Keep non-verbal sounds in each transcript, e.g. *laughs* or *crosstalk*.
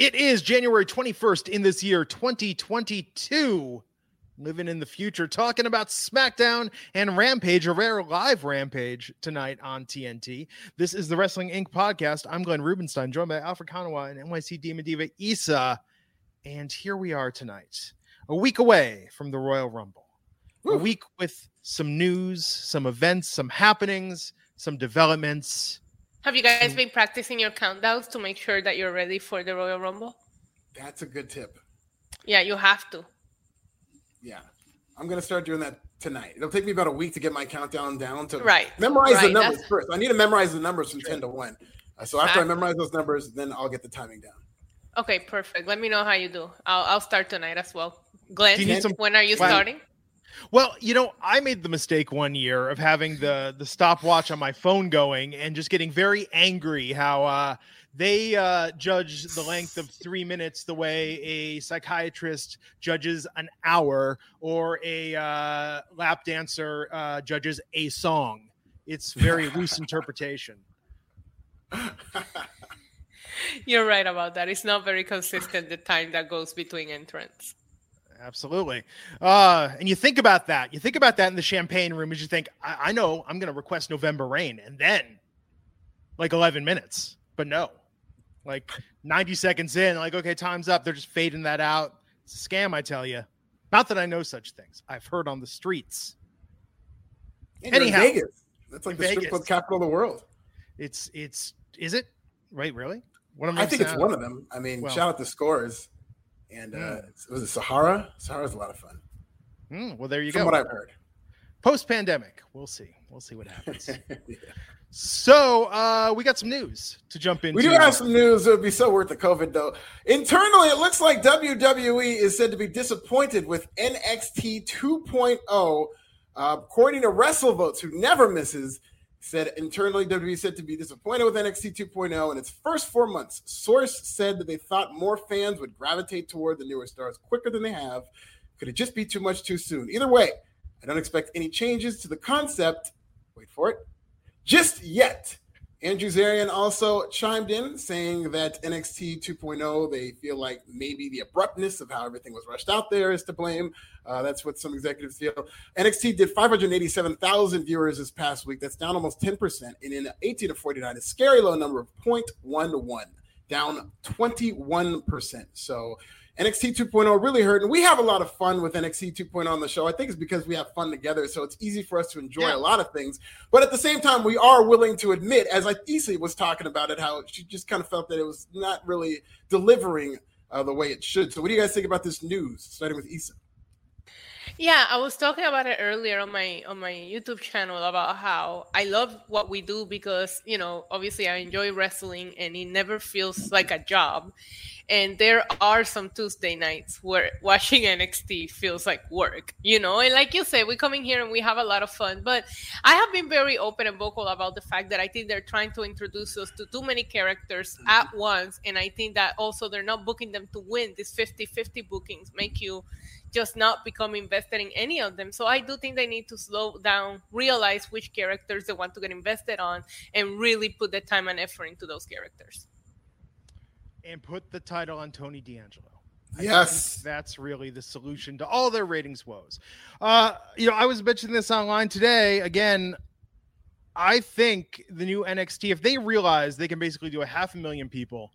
It is January 21st in this year, 2022. Living in the future, talking about SmackDown and Rampage, a rare live Rampage tonight on TNT. This is the Wrestling Inc. podcast. I'm Glenn Rubenstein, joined by Alfred Konuwa and NYC Demon Diva Isa. And here we are tonight, a week away from the Royal Rumble. A week with some news, some events, some happenings, some developments. Have you guys been practicing your countdowns to make sure that you're ready for the Royal Rumble? That's a good tip. Yeah, you have to. Yeah. I'm gonna start doing that tonight. It'll take me about a week to get my countdown down to Right, memorize the numbers that's- first. I need to memorize the numbers from 10 to 1. Uh, so after I memorize those numbers, then I'll get the timing down. Okay, perfect. Let me know how you do. I'll, I'll start tonight as well. Glenn, Do you need some- when are you Well- starting? Well, you know, I made the mistake one year of having the the stopwatch on my phone going and just getting very angry how uh, they uh, judge the length of three minutes the way a psychiatrist judges an hour or a uh, lap dancer uh, judges a song. It's very loose *laughs* interpretation. You're right about that. It's not very consistent the time that goes between entrants. Absolutely. Uh, and you think about that. You think about that in the champagne room as you think, I, I know I'm going to request November rain. And then like 11 minutes, but no, like 90 seconds in, like, okay, time's up. They're just fading that out. It's a scam, I tell you. Not that I know such things. I've heard on the streets. And Anyhow. Vegas. That's like the Vegas. strip club capital of the world. It's, it's, is it? Right, really? What am I think it's one of them. I mean, Well. shout out the Scores. And uh, Mm. was it Sahara? Sahara's a lot of fun. Hmm, well, there you From go. what I've heard. Post pandemic. We'll see. We'll see what *laughs* happens. Yeah. so uh, we got some news to jump into. We do have some news. It would be so worth the COVID, though. Internally, it looks like WWE is said to be disappointed with NXT 2.0. Uh, according to WrestleVotes, who never misses, said internally WWE said to be disappointed with NXT 2.0 in its first four months. Source said that they thought more fans would gravitate toward the newer stars quicker than they have. Could it just be too much too soon? Either way, I don't expect any changes to the concept. Wait for it. Just yet. Andrew Zarian also chimed in saying that NXT 2.0, they feel like maybe the abruptness of how everything was rushed out there is to blame. Uh, that's what some executives feel. NXT did 587,000 viewers this past week. That's down almost 10%. And in 18 to 49, a scary low number of 0.11, down 21%. So NXT 2.0 really hurt. And we have a lot of fun with NXT 2.0 on the show. I think it's because we have fun together. So it's easy for us to enjoy Yeah. a lot of things. But at the same time, we are willing to admit, as I Issa was talking about it, how she just kind of felt that it was not really delivering uh, the way it should. So what do you guys think about this news? Starting with Issa. Yeah, I was talking about it earlier on my on my YouTube channel about how I love what we do because, you know, obviously I enjoy wrestling and it never feels like a job. And there are some Tuesday nights where *laughs* watching NXT feels like work, you know? And like you said, we come in here and we have a lot of fun. But I have been very open and vocal about the fact that I think they're trying to introduce us to too many characters at mm-hmm. once. And I think that also they're not booking them to win. These 50 50 bookings make you just not become invested in any of them. So I do think they need to slow down, realize which characters they want to get invested on, and really put the time and effort into those characters. and put the title on Tony D'Angelo. I Yes. think that's really the solution to all their ratings woes. Uh, you know, I was mentioning this online today. Again, I think the new NXT, if they realize they can basically do a half a million people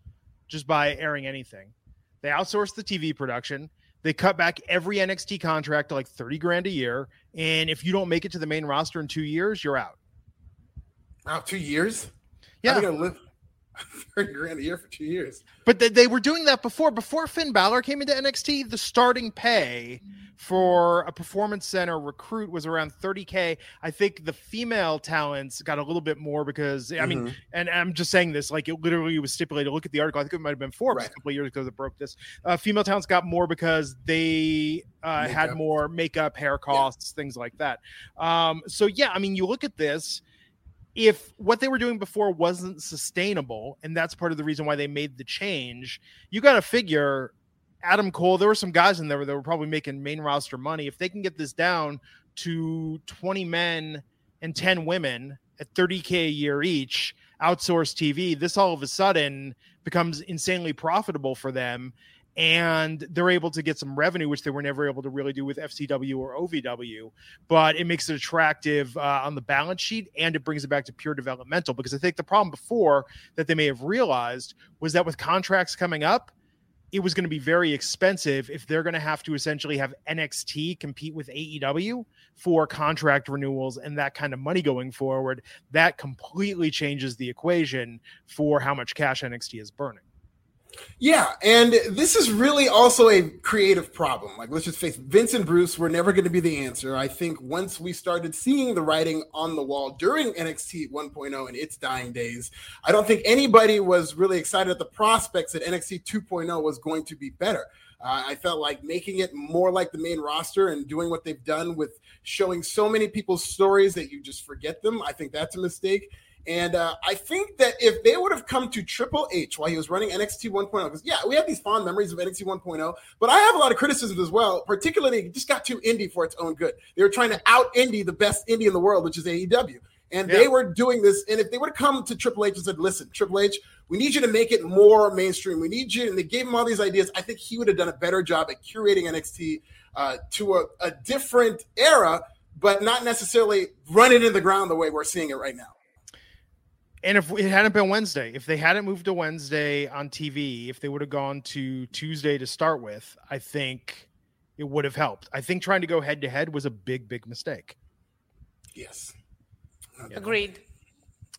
just by airing anything, they outsource the TV production. They cut back every NXT contract to like 30 grand a year. And if you don't make it to the main roster in two years, you're out. Wow, two years? Yeah. How are they gonna live *laughs* 30 grand a year for two years? But they, they were doing that before. Before Finn Balor came into NXT, the starting pay for a performance center recruit was around 30k. I think the female talents got a little bit more because I mean, Mhm. and I'm just saying this like it literally was stipulated. Look at the article. I think it might have been Forbes Right. a couple of years ago that broke this. Uh, female talents got more because they uh, had more makeup, hair costs, things like that. Um, so yeah, I mean, you look at this if what they were doing before wasn't sustainable, and that's part of the reason why they made the change, you got to figure Adam Cole, there were some guys in there that were probably making main roster money. If they can get this down to 20 men and 10 women at 30K a year each, outsource TV, this all of a sudden becomes insanely profitable for them and they're able to get some revenue, which they were never able to really do with FCW or OVW. But it makes it attractive uh, on the balance sheet, and it brings it back to pure developmental. Because I think the problem before that they may have realized was that with contracts coming up, it was going to be very expensive if they're going to have to essentially have NXT compete with AEW for contract renewals and that kind of money going forward. That completely changes the equation for how much cash NXT is burning. Yeah, and this is really also a creative problem. Like, let's just face it, Vince and Bruce were never going to be the answer. I think once we started seeing the writing on the wall during NXT 1.0 and its dying days, I don't think anybody was really excited at the prospects that NXT 2.0 was going to be better. Uh, I felt like making it more like the main roster and doing what they've done with showing so many people's stories that you just forget them. I think that's a mistake. And uh, I think that if they would have come to Triple H while he was running NXT 1.0, because yeah, we have these fond memories of NXT 1.0, but I have a lot of criticisms as well. Particularly, it just got too indie for its own good. They were trying to out indie the best indie in the world, which is AEW. And yeah. they were doing this. And if they would have come to Triple H and said, listen, Triple H, we need you to make it more mainstream. We need you. And they gave him all these ideas. I think he would have done a better job at curating NXT uh, to a, a different era, but not necessarily run it in the ground the way we're seeing it right now and if it hadn't been Wednesday, if they hadn't moved to Wednesday on TV, if they would have gone to Tuesday to start with, I think it would have helped. I think trying to go head to head was a big, big mistake. Yes. Okay. Agreed.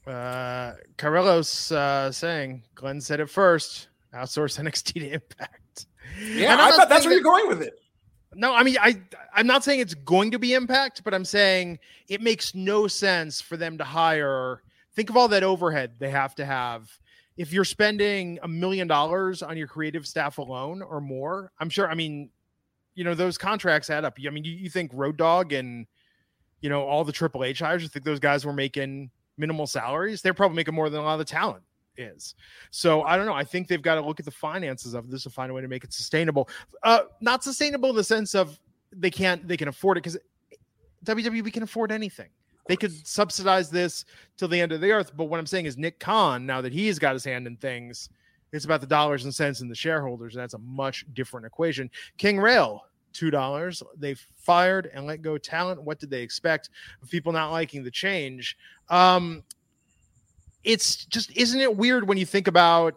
Uh, Carrillo's uh, saying Glenn said it first. Outsource *laughs* NXT to Impact. Yeah, I thought that's where you're going with it. No, I mean I I'm not saying it's going to be Impact, but I'm saying it makes no sense for them to hire think of all that overhead they have to have. If you're spending a million dollars on your creative staff alone or more i'm sure i mean you know those contracts add up. I mean you, you think road dog and you know all the triple h hires you think those guys were making minimal salaries? They're probably making more than a lot of the talent is. So i don't know. I think they've got to look at the finances of this to find a way to make it sustainable. Uh not sustainable in the sense of they can't they can afford it because wwe can afford anything they could subsidize this till the end of the earth. But what I'm saying is Nick Khan, now that he's got his hand in things, it's about the dollars and cents and the shareholders. And that's a much different equation. King Rail, two dollars. They fired and let go talent. What did they expect of people not liking the change? Um, it's just isn't it weird when you think about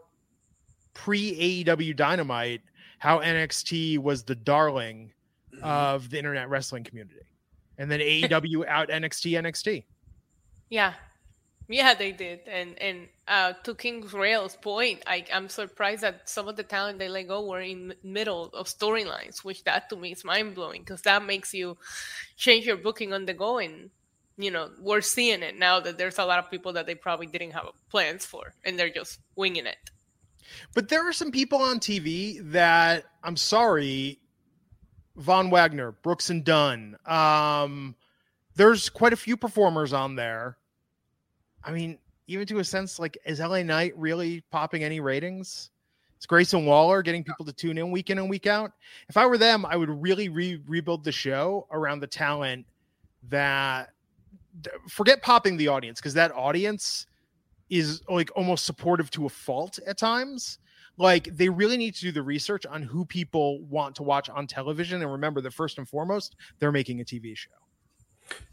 pre AEW Dynamite how NXT was the darling mm-hmm. of the internet wrestling community and then AEW *laughs* out NXT NXT. Yeah. Yeah, they did. And and uh, to King Rail's point, I, I'm surprised that some of the talent they let go were in middle of storylines, which that to me is mind blowing because that makes you change your booking on the go. And you know, we're seeing it now that there's a lot of people that they probably didn't have plans for, and they're just winging it. But there are some people on TV that I'm sorry, Von Wagner, Brooks and Dunn. Um, there's quite a few performers on there. I mean, even to a sense, like, is LA Knight really popping any ratings? It's Grayson Waller getting people to tune in week in and week out. If I were them, I would really re- rebuild the show around the talent that forget popping the audience because that audience is like almost supportive to a fault at times like they really need to do the research on who people want to watch on television and remember that first and foremost they're making a tv show.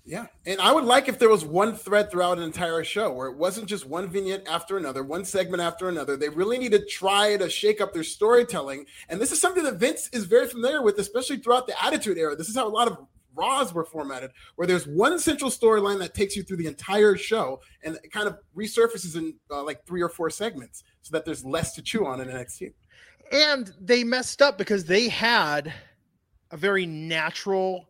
Yeah and i would like if there was one thread throughout an entire show where it wasn't just one vignette after another one segment after another. They really need to try to shake up their storytelling and this is something that vince is very familiar with especially throughout the attitude era. This is how a lot of Raws were formatted, where there's one central storyline that takes you through the entire show and it kind of resurfaces in uh, like three or four segments so that there's less to chew on in NXT. And they messed up because they had a very natural,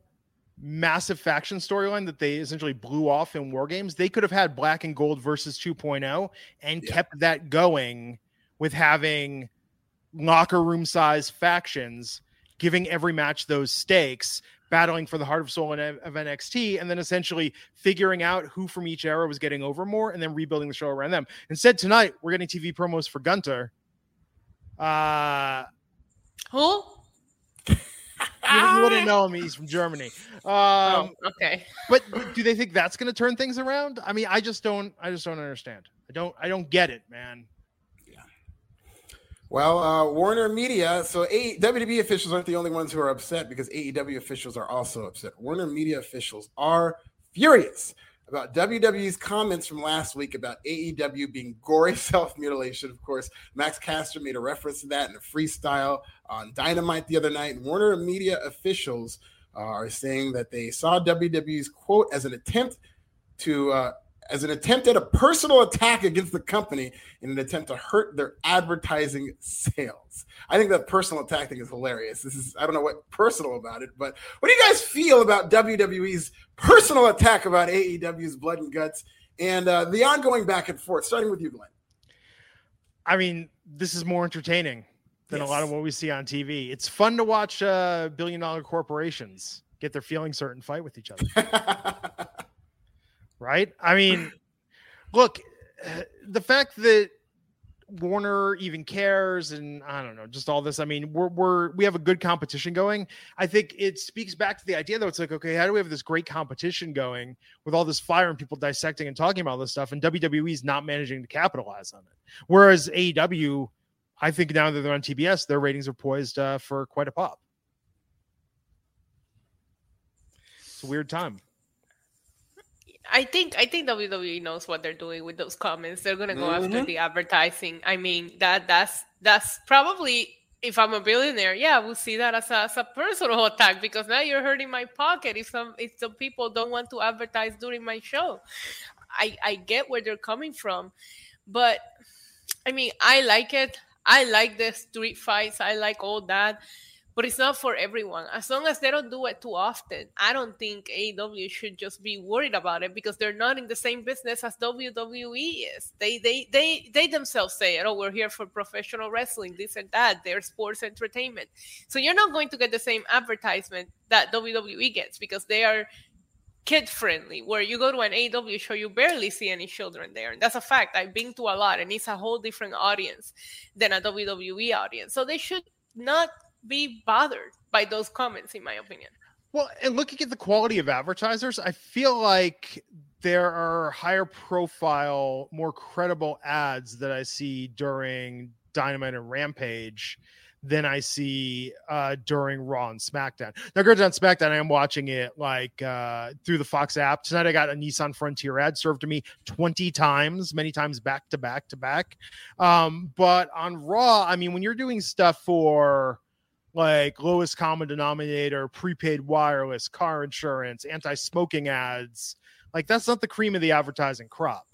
massive faction storyline that they essentially blew off in War Games. They could have had Black and Gold versus 2.0 and yeah. kept that going with having locker room size factions, giving every match those stakes, battling for the heart of soul of NXT, and then essentially figuring out who from each era was getting over more, and then rebuilding the show around them. Instead, tonight we're getting TV promos for Gunther. Uh, who? *laughs* you, you wouldn't know him. He's from Germany. Um, oh, okay. *laughs* but do they think that's going to turn things around? I mean, I just don't. I just don't understand. I don't I don't get it, man. Well, uh, Warner Media. So a- WWE officials aren't the only ones who are upset because AEW officials are also upset. Warner Media officials are furious about WWE's comments from last week about AEW being gory *laughs* self mutilation. Of course, Max Caster made a reference to that in a freestyle on Dynamite the other night. Warner Media officials are saying that they saw WWE's quote as an attempt to uh, as an attempt at a personal attack against the company in an attempt to hurt their advertising sales. I think that personal attack thing is hilarious. This is I don't know what personal about it, but what do you guys feel about WWE's personal attack about AEW's blood and guts and uh, the ongoing back and forth? Starting with you, Glenn. I mean, this is more entertaining than Yes. a lot of what we see on TV. It's fun to watch uh, billion dollar corporations get their feelings hurt and fight with each other. *laughs* right? I mean, look, *sighs* the fact that Warner even cares and I don't know, just all this. I mean, we're we're we have a good competition going. I think it speaks back to the idea though. It's like, okay, how do we have this great competition going with all this fire and people dissecting and talking about this stuff, and WWE's not managing to capitalize on it. Whereas AEW, I think now that they're on TBS, their ratings are poised uh, for quite a pop. It's a weird time. I think I think WWE knows what they're doing with those comments. They're gonna go after Mhm. the advertising. I mean that that's that's probably if I'm a billionaire, yeah, we'll see that as a, as a personal *laughs* attack because now you're hurting my pocket if some if some people don't want to advertise during my show. I I get where they're coming from, but I mean I like it. I like the street fights. I like all that but it's not for everyone. As long as they don't do it too often, I don't think AEW should just be worried about it because they're not in the same business as WWE is. They they they they themselves say, "Oh, we're here for professional wrestling, this and that. They're sports entertainment." So you're not going to get the same advertisement that WWE gets because they are kid friendly. Where you go to an AEW show, you barely see any children there, and that's a fact. I've been to a lot, and it's a whole different audience than a WWE audience. So they should not be bothered by those comments, in my opinion. Well, and looking at the quality of advertisers, I feel like there are higher profile, more credible ads that I see during Dynamite and Rampage than I see uh, during Raw and SmackDown. Now, granted, on SmackDown, I am watching it like uh, through the Fox app. Tonight, I got a Nissan Frontier ad served to me 20 times, many times back to back to back. Um, but on Raw, I mean, when you're doing stuff for like lowest common denominator, prepaid wireless, car insurance, anti-smoking ads. Like that's not the cream of the advertising crop.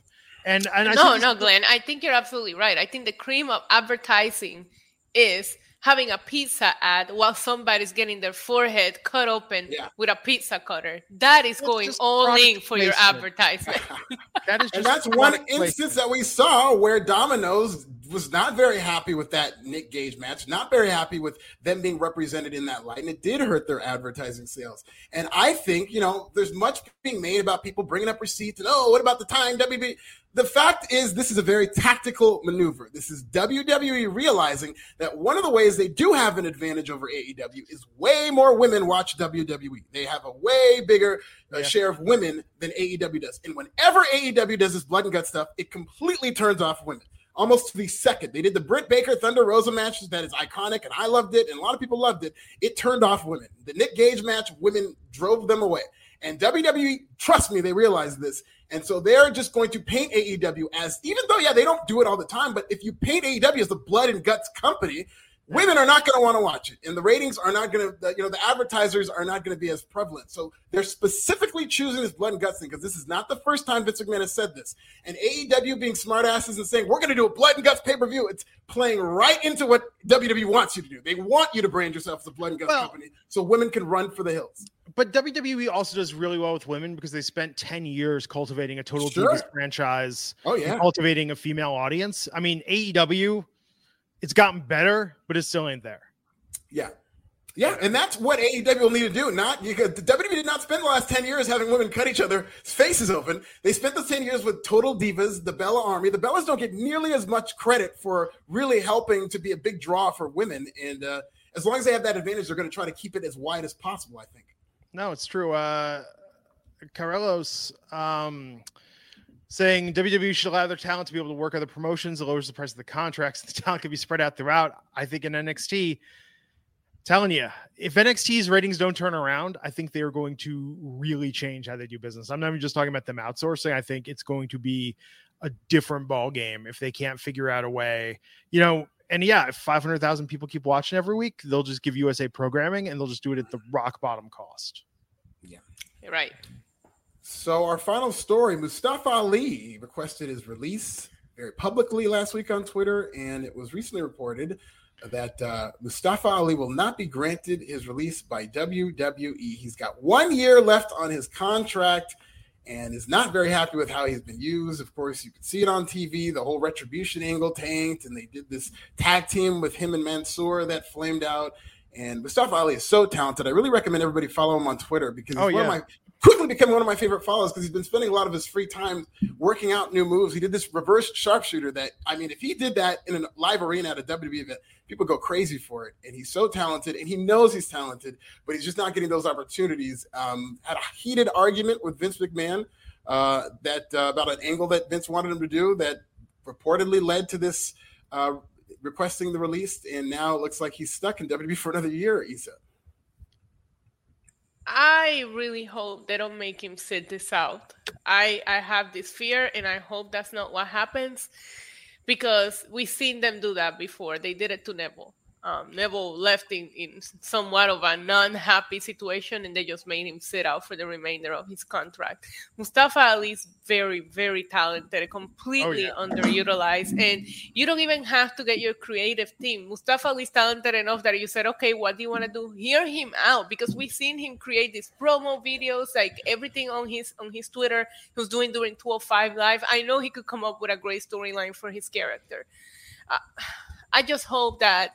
And and I no, think no, Glenn. I think you're absolutely right. I think the cream of advertising is having a pizza ad while somebody's getting their forehead cut open Yeah. with a pizza cutter. That is That's going just all product in for your placement. advertisement. *laughs* that is and that's one product placement. instance that we saw where Domino's was not very happy with that Nick Gage match, not very happy with them being represented in that light, and it did hurt their advertising sales. And I think, you know, there's much being made about people bringing up receipts and, oh, what about the time WB? The fact is, this is a very tactical maneuver. This is WWE realizing that one of the ways they do have an advantage over AEW is way more women watch WWE. They have a way bigger uh, Yeah. share of women than AEW does. And whenever AEW does this blood and gut stuff, it completely turns off women. Almost to the second. They did the Britt Baker Thunder Rosa match that is iconic, and I loved it, and a lot of people loved it. It turned off women. The Nick Gage match, women drove them away. And WWE, trust me, they realize this. And so they're just going to paint AEW as, even though, yeah, they don't do it all the time, but if you paint AEW as the blood and guts company, women are not going to want to watch it. And the ratings are not going to, you know, the advertisers are not going to be as prevalent. So they're specifically choosing this blood and guts thing because this is not the first time Vince McMahon has said this. And AEW being smartasses and saying, we're going to do a blood and guts pay per view, it's playing right into what WWE wants you to do. They want you to brand yourself as a blood and guts Well- company so women can run for the hills. But WWE also does really well with women because they spent 10 years cultivating a total Sure. divas franchise, Oh, yeah. cultivating a female audience. I mean, AEW, it's gotten better, but it still ain't there. Yeah. Yeah, and that's what AEW will need to do. Not you could, the WWE did not spend the last ten years having women cut each other's faces open. They spent the ten years with Total Divas, the Bella Army. The Bellas don't get nearly as much credit for really helping to be a big draw for women. And uh, as long as they have that advantage, they're going to try to keep it as wide as possible. I think. No, it's true. Uh Carlos um saying WWE should allow their talent to be able to work other promotions. It lowers the price of the contracts. *laughs* The talent can be spread out throughout. I think in NXT, telling you, if NXT's ratings don't turn around, I think they are going to really change how they do business. I'm not even just talking about them outsourcing. I think it's going to be a different ball game if they can't figure out a way. You know, and yeah, if 500,000 people keep watching every week, they'll just give USA programming and they'll just do it at the rock bottom cost. Yeah. You're Right. So our final story, Mustafa Ali requested his release very publicly last week on Twitter, and it was recently reported that uh, Mustafa Ali will not be granted his release by WWE. He's got one year left on his contract and is not very happy with how he's been used. Of course, you can see it on TV. The whole retribution angle tanked, and they did this tag team with him and Mansoor that flamed out. And Mustafa Ali is so talented. I really recommend everybody follow him on Twitter because he's oh, one yeah. of my quickly becoming one of my favorite follows because he's been spending a lot of his free time working out new moves. He did this reverse sharpshooter that, I mean, if he did that in a live arena at a WWE event, people go crazy for it. And he's so talented and he knows he's talented, but he's just not getting those opportunities. Um, had a heated argument with Vince McMahon uh, that uh, about an angle that Vince wanted him to do that reportedly led to this uh, requesting the release. And now it looks like he's stuck in WWE for another year, Isa. I really hope they don't make him sit this out. I I have this fear, and I hope that's not what happens, because we've seen them do that before. They did it to Neville um, Neville left in, in somewhat of an unhappy situation and they just made him sit out for the remainder of his contract. Mustafa Ali is very, very talented, completely oh, yeah. underutilized, and you don't even have to get your creative team. Mustafa Ali is talented enough that you said, okay, what do you want to do? Hear him out because we've seen him create these promo videos, like everything on his on his Twitter he was doing during 205 Live. I know he could come up with a great storyline for his character. Uh, I just hope that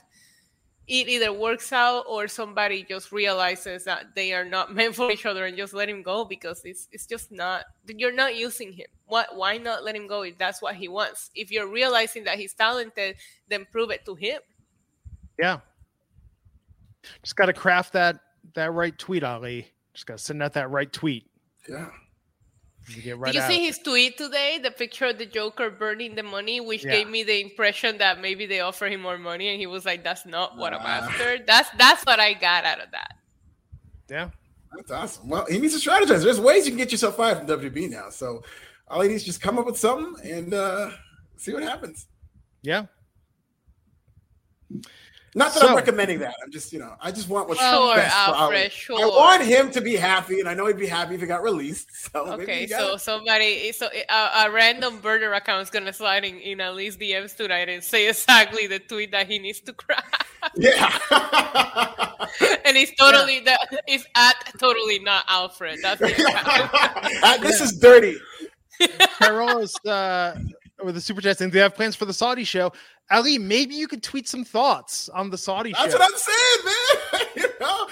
it either works out or somebody just realizes that they are not *laughs* meant for each other and just let him go because it's it's just not you're not using him. What why not let him go if that's what he wants? If you're realizing that he's talented, then prove it to him. Yeah. Just got to craft that that right tweet, Ali. Just got to send out that right tweet. Yeah. Right Did you out. see his tweet today? The picture of the Joker burning the money, which yeah. gave me the impression that maybe they offer him more money, and he was like, "That's not what uh, I'm after." That's that's what I got out of that. Yeah, that's awesome. Well, he needs to strategize. There's ways you can get yourself fired from WB now. So all he needs is just come up with something and uh, see what happens. Yeah. Not that so, I'm recommending that. I'm just, you know, I just want what's sure, best Alfred, Sure. I want him to be happy, and I know he'd be happy if he got released. *laughs* So okay, so it. somebody, so a, a, random burner account is gonna slide in, in at least DMs tonight and say exactly the tweet that he needs to cry. *laughs* Yeah. *laughs* and he's totally yeah. that is at totally not Alfred. That's uh, this is dirty. Carol is uh, with the super chat saying they have plans for the Saudi show. Ali, maybe you could tweet some thoughts on the Saudi That's show. what I'm saying, man. *laughs* you know,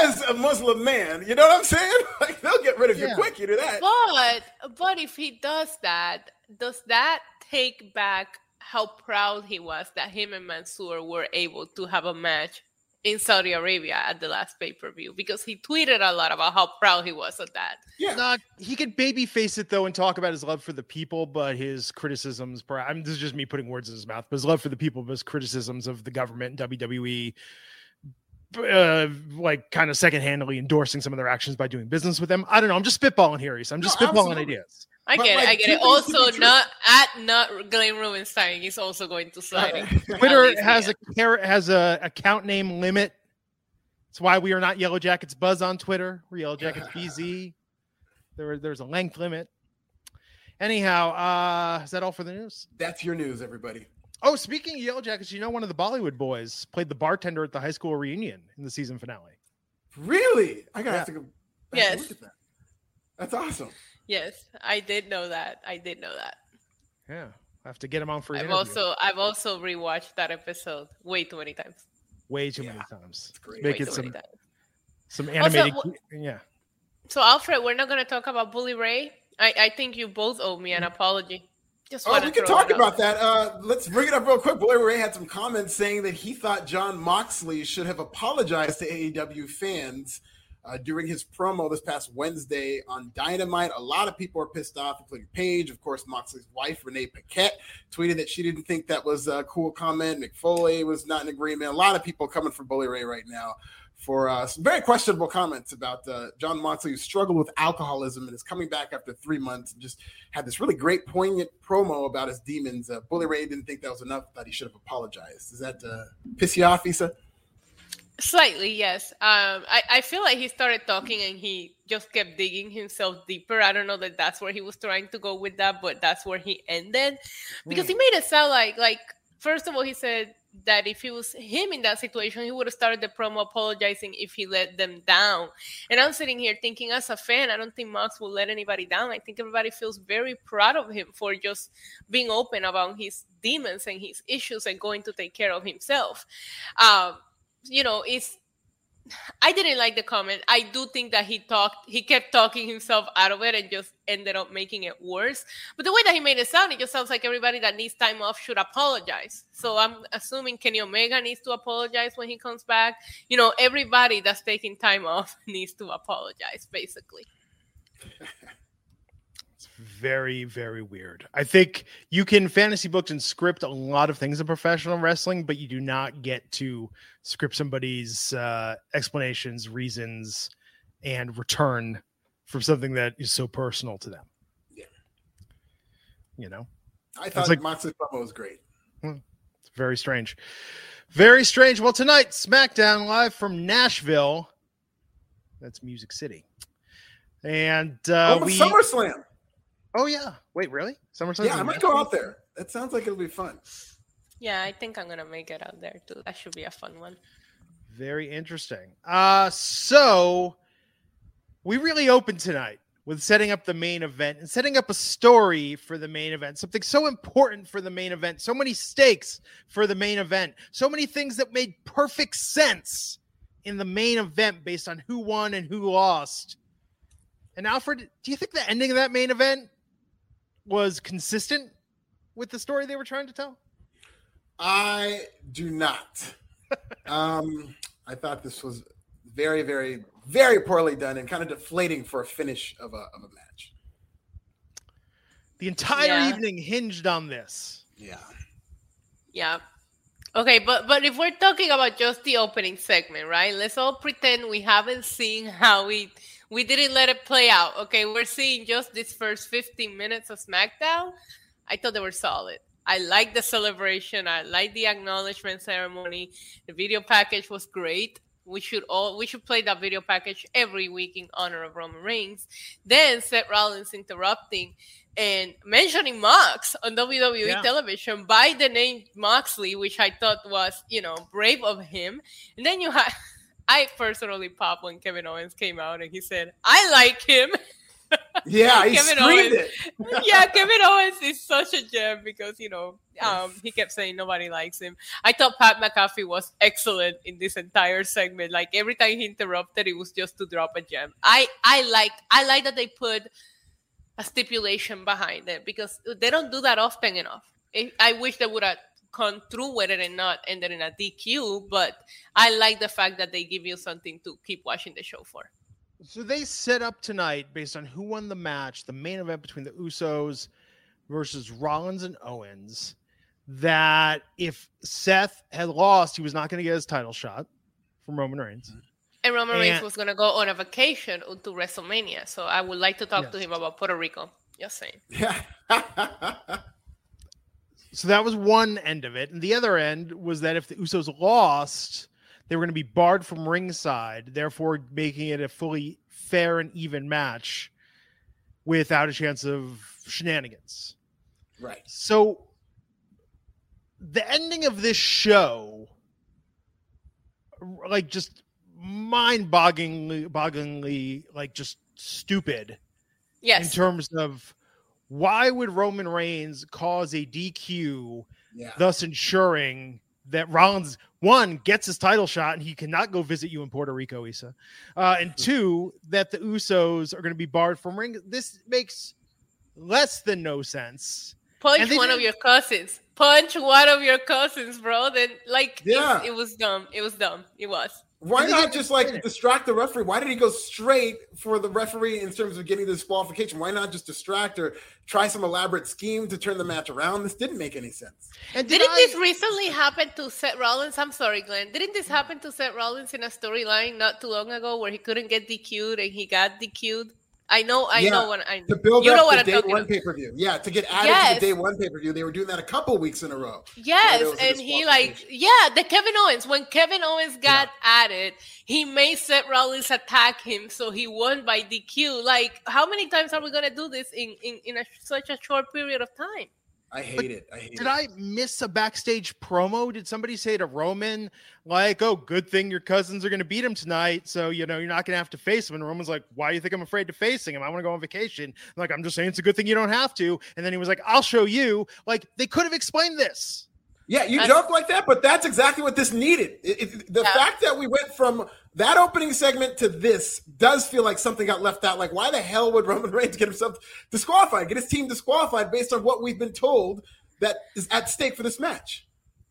as a Muslim man, you know what I'm saying? *laughs* Like they'll get rid of yeah. you quick. You do that. But but if he does that, does that take back how proud he was that him and Mansoor were able to have a match in Saudi Arabia at the last pay per view because he tweeted a lot about how proud he was of that. Yeah, Not, he could baby face it though and talk about his love for the people, but his criticisms. I'm this is just me putting words in his mouth, but his love for the people, but his criticisms of the government and WWE. Uh, like kind of secondhandly endorsing some of their actions by doing business with them. I don't know. I'm just spitballing here. So I'm just no, spitballing absolutely. ideas. I get it. I get it. Also, not at not Glenn Rubenstein is also going to sign. *laughs* Twitter has a has a account name limit. That's why we are not Yellow Jackets Buzz on Twitter. We're Yellow Jackets *sighs* BZ. There, there's a length limit. Anyhow, uh, is that all for the news? That's your news, everybody. Oh, speaking of Yellow Jackets, you know one of the Bollywood boys played the bartender at the high school reunion in the season finale. Really? I gotta yeah. have to go. yes. That. That's awesome. Yes, I did know that. I did know that. Yeah, I have to get him on for. I've interview. also I've also rewatched that episode way too many times. Way too yeah. many times. Make it some some animated. Also, yeah. So Alfred, we're not going to talk about Bully Ray. I, I think you both owe me an apology. Just oh, we can talk about that. Uh, let's bring it up real quick. Bully Ray had some comments saying that he thought John Moxley should have apologized to AEW fans uh, during his promo this past Wednesday on Dynamite. A lot of people are pissed off, including Paige, of course, Moxley's wife, Renee Paquette, tweeted that she didn't think that was a cool comment. Mick Foley was not in agreement. A lot of people coming for Bully Ray right now for uh, some very questionable comments about uh, Jon Moxley, who struggled with alcoholism and is coming back after three months and just had this really great, poignant promo about his demons. Uh, Bully Ray didn't think that was enough, thought he should have apologized. Does that uh, piss you off, Isa? Slightly, yes. Um, I, I feel like he started talking and he just kept digging himself deeper. I don't know that that's where he was trying to go with that, but that's where he ended because mm. he made it sound like like first of all he said that if it was him in that situation, he would have started the promo apologizing if he let them down. And I'm sitting here thinking, as a fan, I don't think Mox will let anybody down. I think everybody feels very proud of him for just being open about his demons and his issues and going to take care of himself. Um, you know, it's I didn't like the comment. I do think that he talked, he kept talking himself out of it and just ended up making it worse. But the way that he made it sound, it just sounds like everybody that needs time off should apologize. So I'm assuming Kenny Omega needs to apologize when he comes back. You know, everybody that's taking time off *laughs* needs to apologize, basically. *laughs* very very weird. I think you can fantasy book and script a lot of things in professional wrestling but you do not get to script somebody's uh, explanations reasons and return from something that is so personal to them. Yeah. You know? I thought like, promo was great. Hmm, it's very strange. Very strange. Well tonight smackdown live from nashville. That's music city. And uh, oh, we SummerSlam. Oh yeah. Wait, really? SummerSlam? Yeah, I might go out there. That sounds like it'll be fun. Yeah, I think I'm gonna make it out there too. That should be a fun one. Very interesting. Uh so we really opened tonight with setting up the main event and setting up a story for the main event. Something so important for the main event. So many stakes for the main event. So many things that made perfect sense in the main event based on who won and who lost. And Alfred, do you think the ending of that main event was consistent with the story they were trying to tell? I do not. *laughs* um, I thought this was very, very, very poorly done and kind of deflating for a finish of a, of a match. The entire yeah. evening hinged on this. Yeah. Yeah. Okay, but but if we're talking about just the opening segment, right? Let's all pretend we haven't seen how we we didn't let it play out. Okay, we're seeing just these first 15 minutes of SmackDown. I thought they were solid. I like the celebration. I like the acknowledgement ceremony. The video package was great. We should all we should play that video package every week in honor of Roman Reigns. Then Seth Rollins interrupting and mentioning Mox on WWE yeah. television by the name Moxley, which I thought was, you know, brave of him. And then you had *laughs* I personally popped when Kevin Owens came out and he said, "I like him." *laughs* Yeah, *laughs* he Kevin screamed Owens, it. *laughs* yeah, Kevin Owens is such a gem because you know um, he kept saying nobody likes him. I thought Pat McAfee was excellent in this entire segment. Like every time he interrupted, it was just to drop a gem. I I like I like that they put a stipulation behind it because they don't do that often enough. I wish they would have gone through whether or not ended in a DQ, but I like the fact that they give you something to keep watching the show for. So they set up tonight based on who won the match, the main event between the Usos versus Rollins and Owens, that if Seth had lost, he was not going to get his title shot from Roman Reigns. And Roman and, Reigns was going to go on a vacation to WrestleMania. So I would like to talk yes. to him about Puerto Rico. Just saying. *laughs* Yeah. *laughs* So that was one end of it. And the other end was that if the Usos lost, they were going to be barred from ringside, therefore making it a fully fair and even match without a chance of shenanigans. Right. So the ending of this show, like just mind bogglingly, bogglingly, like just stupid. Yes. In terms of why would Roman Reigns cause a DQ, yeah. thus ensuring that Rollins one gets his title shot and he cannot go visit you in Puerto Rico, Isa, uh, and two that the Usos are going to be barred from ring. This makes less than no sense. Punch one of your cousins. punch one of your cousins, bro. Then like Yeah. it, it was dumb. It was dumb. It was. Why not just like it. distract the referee? Why did he go straight for the referee in terms of getting the disqualification? Why not just distract or try some elaborate scheme to turn the match around? This didn't make any sense. And did Didn't I- this recently happen to Seth Rollins? I'm sorry, Glenn. Didn't this happen to Seth Rollins in a storyline not too long ago where he couldn't get DQ'd and he got DQ'd? I know, I Yeah, know what I To build You know up what the I'm day one pay per view. Yeah, to get added Yes. to the day one pay per view. They were doing that a couple weeks in a row. Yes, there was a and he like yeah, the Kevin Owens. When Kevin Owens got added, he made Seth Rollins attack him, so he won by DQ. Like, how many times are we gonna do this in in, in a, such a short period of time? I hate But it. I hate Did it. I miss a backstage promo? Did somebody say to Roman, like, oh, good thing your cousins are going to beat him tonight. So, you know, you're not going to have to face him. And Roman's like, why do you think I'm afraid to facing him? I want to go on vacation. I'm like, I'm just saying it's a good thing you don't have to. And then he was like, I'll show you. Like, they could have explained this. Yeah, you joke like that, but that's exactly what this needed. It- it- the Yeah. fact that we went from that opening segment to this does feel like something got left out. Like, why the hell would Roman Reigns get himself disqualified, get his team disqualified based on what we've been told that is at stake for this match?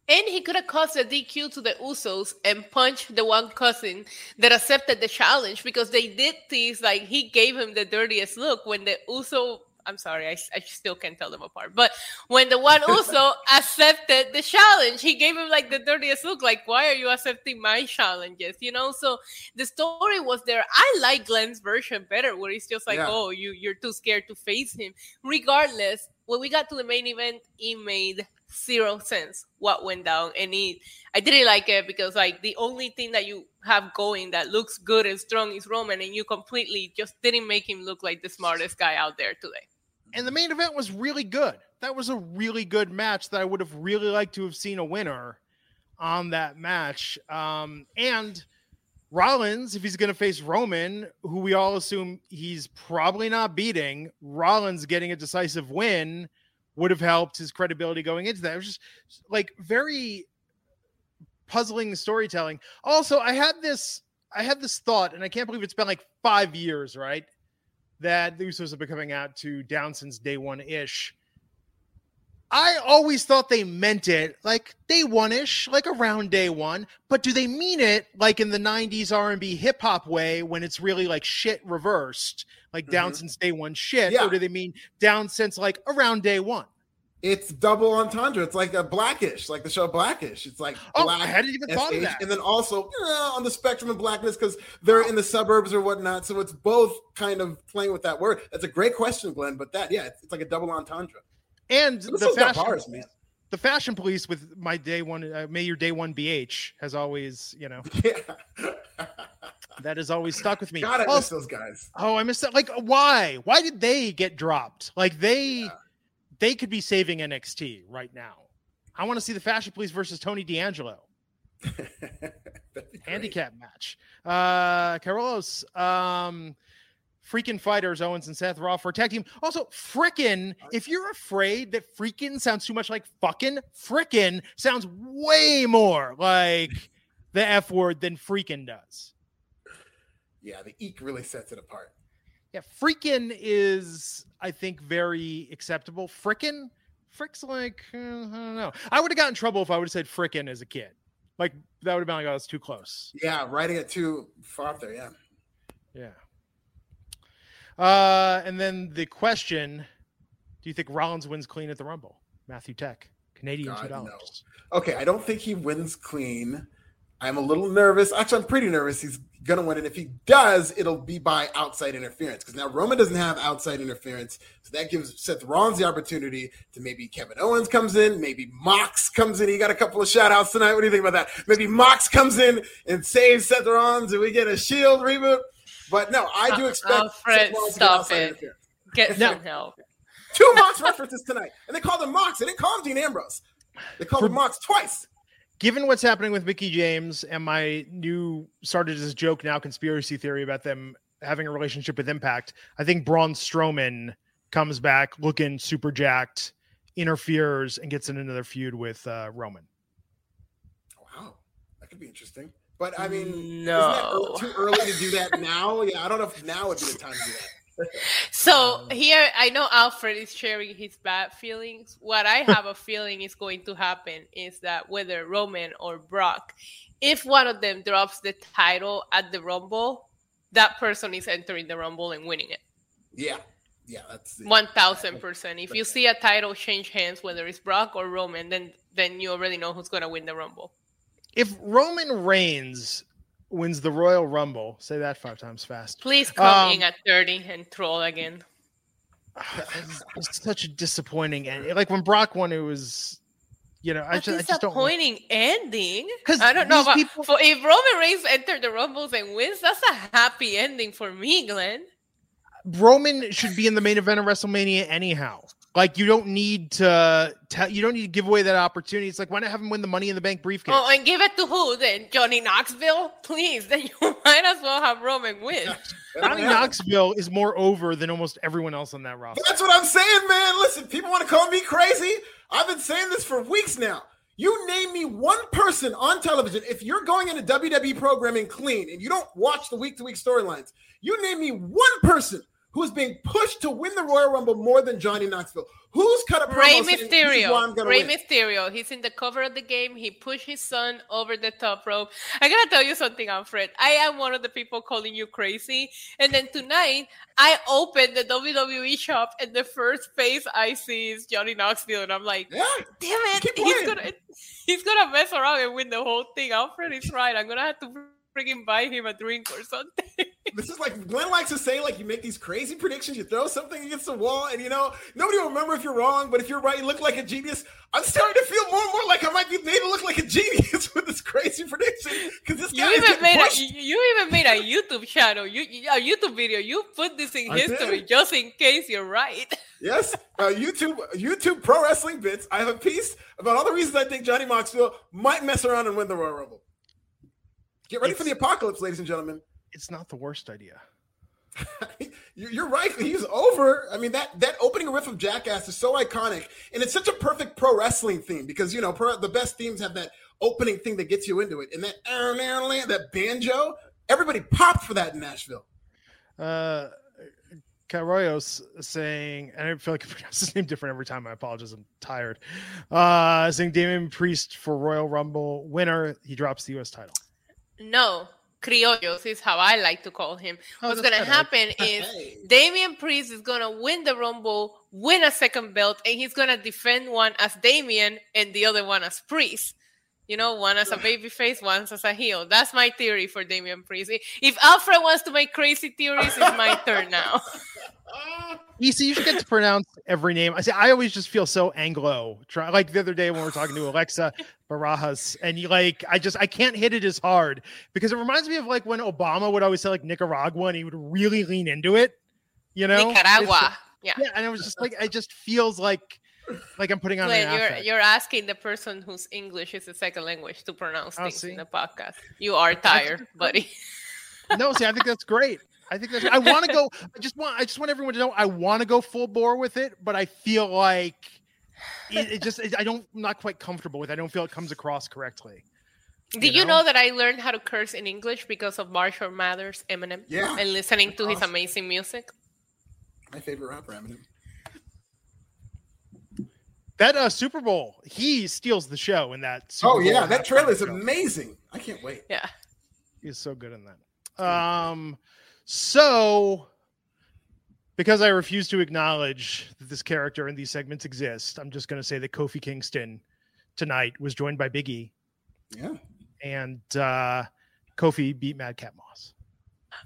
And he could have caused a DQ to the Usos and punched the one cousin that accepted the challenge because they did things like he gave him the dirtiest look when the Uso. I'm sorry, I, I still can't tell them apart. But when the one Uso *laughs* accepted the challenge, he gave him like the dirtiest look. Like, why are you accepting my challenges? You know. So the story was there. I like Glenn's version better, where he's just like, Yeah. oh, you you're too scared to face him. Regardless, when we got to the main event, it made zero sense what went down and it i didn't like it because like the only thing that you have going that looks good and strong is roman and you completely just didn't make him look like the smartest guy out there today And the main event was really good. That was a really good match that I would have really liked to have seen a winner on that match. Um, and Rollins, if he's going to face Roman, who we all assume he's probably not beating, Rollins getting a decisive win would have helped his credibility going into that. It was just like very puzzling storytelling. Also, I had this I had this thought, and I can't believe it's been like five years, right? That the Usos have been coming out to down since day one ish. I always thought they meant it like day one ish, like around day one. But do they mean it like in the '90s R&B hip hop way when it's really like shit reversed, like down Mhm. since day one shit, Yeah. or do they mean down since like around day one? It's double entendre. It's like a blackish, like the show Blackish. It's like Oh, black, I hadn't even thought of that. And then also you know, on the spectrum of blackness because they're in the suburbs or whatnot. So it's both kind of playing with that word. That's a great question, Glenn. But that, yeah, it's, it's like a double entendre. And This the fashion, bars, man. the fashion police with my day one, uh, may your day one BH has always, you know, *laughs* Yeah. that has always stuck with me. God, I miss those guys. Oh, I miss that. Like, why? Why did they get dropped? Like they Yeah. They could be saving NXT right now. I want to see the Fashion Police versus Tony D'Angelo *laughs* handicap match. Uh Carlos, um freaking fighters Owens and Seth Raw for tag team. Also, frickin', if you're afraid that freaking sounds too much like fucking, frickin' sounds way more like the F word than freaking does. Yeah, the eek really sets it apart. Yeah, freaking is, I think, very acceptable. Frickin', frick's like, uh, I don't know. I would have gotten in trouble if I would have said frickin' as a kid. Like that would have been like, oh, that's too close. Yeah, writing it too far up there. Yeah. Yeah. Uh, and then the question: Do you think Rollins wins clean at the Rumble? Matthew Tech, Canadian God, two no. Okay, I don't think he wins clean. I'm a little nervous. Actually, I'm pretty nervous he's gonna win. And if he does, it'll be by outside interference. Because now Roman doesn't have outside interference. So that gives Seth Rollins the opportunity to maybe Kevin Owens comes in, maybe Mox comes in. He got a couple of shout outs tonight. What do you think about that? Maybe Mox comes in and saves Seth Rollins and we get a shield reboot. But no, I do Uh, expect uh, Fred, Seth Rollins to get stop outside it. interference. get some help Two Mox references tonight. And they called him Mox. They didn't call him Dean Ambrose. They called For- him Mox twice. Given what's happening with Mickie James and my new started as a joke now conspiracy theory about them having a relationship with Impact, I think Braun Strowman comes back looking super jacked, interferes, and gets in another feud with uh, Roman. Wow, that could be interesting. But I mean, No. isn't that too early to do that now? Yeah, I don't know if now would be the time to do that. So *laughs* um, here, I know Alfred is sharing his bad feelings. What I have a feeling is going to happen is that whether Roman or Brock, if one of them drops the title at the Rumble, that person is entering the Rumble and winning it. Yeah, yeah, that's one thousand percent. If you see a title change hands, whether it's Brock or Roman, then then you already know who's going to win the Rumble. If Roman Reigns wins the Royal Rumble, say that five times fast. Please come um, in at thirty and troll again. *sighs* It's such a disappointing ending. Like when Brock won, it was you know, I just, I just don't. Disappointing ending. Because I don't know. But people... for, if Roman Reigns entered the Rumbles and wins, that's a happy ending for me, Glenn. Roman should be in the main event of WrestleMania anyhow. Like you don't need to tell you don't need to give away that opportunity. It's like why not have him win the Money in the Bank briefcase? Oh, and give it to who then? Johnny Knoxville, please. *laughs* Then you might as well have Roman win. *laughs* Johnny Knoxville is more over than almost everyone else on that roster. That's what I'm saying, man. Listen, people want to call me crazy. I've been saying this for weeks now. You name me one person on television. If you're going into WWE programming clean and you don't watch the week to week storylines, you name me one person who's being pushed to win the Royal Rumble more than Johnny Knoxville. Who's cut a promo Rey Mysterio. Rey win. Mysterio. He's in the cover of the game. He pushed his son over the top rope. I gotta tell you something, Alfred. I am one of the people calling you crazy. And then tonight, I opened the WWE shop, and the first face I see is Johnny Knoxville, and I'm like, yeah, damn it, he's gonna he's gonna mess around and win the whole thing. Alfred is right. I'm gonna have to freaking buy him a drink or something. This is like Glenn likes to say, like you make these crazy predictions, you throw something against the wall, and you know nobody will remember if you're wrong. But if you're right, you look like a genius. I'm starting to feel more and more like I might be made to look like a genius *laughs* with this crazy prediction because this guy you even made pushed. a you even made a YouTube channel, you a YouTube video. You put this in I history did. just in case you're right. *laughs* Yes, uh, YouTube YouTube pro wrestling bits. I have a piece about all the reasons I think Johnny Knoxville might mess around and win the Royal Rumble. Get ready it's, for the apocalypse, ladies and gentlemen. It's not the worst idea. *laughs* You're right. He's over. I mean that that opening riff of Jackass is so iconic, and it's such a perfect pro wrestling theme because you know pro, the best themes have that opening thing that gets you into it, and that that banjo. Everybody popped for that in Nashville. Uh, Carroyos saying, and I feel like I pronounce his name different every time. I apologize. I'm tired. Uh, saying Damian Priest for Royal Rumble winner. He drops the U.S. title. No, criollos is how I like to call him. Oh, What's going to happen *laughs* is Damian Priest is going to win the Rumble, win a second belt, and he's going to defend one as Damian and the other one as Priest. You know, one as a baby face, one as a heel. That's my theory for Damian Priest. If Alfred wants to make crazy theories, it's my turn now. *laughs* *laughs* You see, you should get to pronounce every name. I say I always just feel so Anglo. Try like the other day when we are talking to Alexa Barajas, and you like I just I can't hit it as hard because it reminds me of like when Obama would always say like Nicaragua and he would really lean into it. You know, Nicaragua. yeah. yeah, and it was just like it just feels like like I'm putting on Wait, you're you're asking the person whose English is a second language to pronounce oh, things see? in the podcast. You are tired, *laughs* buddy. no, see, I think that's great. I think that's. I want to go. I just want. I just want everyone to know. I want to go full bore with it, but I feel like it, it just. It, I don't. I'm not quite comfortable with. It. I don't feel it comes across correctly. Did you know? you know? that I learned how to curse in English because of Marshall Mathers, Eminem, yeah, and listening to his amazing music? My favorite rapper, Eminem. That uh, Super Bowl, he steals the show in that. Super oh yeah, that trailer is amazing. I can't wait. Yeah, he's so good in that. Um, so, because I refuse to acknowledge that this character and these segments exist, I'm just going to say that Kofi Kingston tonight was joined by Biggie. Yeah. And uh, Kofi beat Madcap Moss.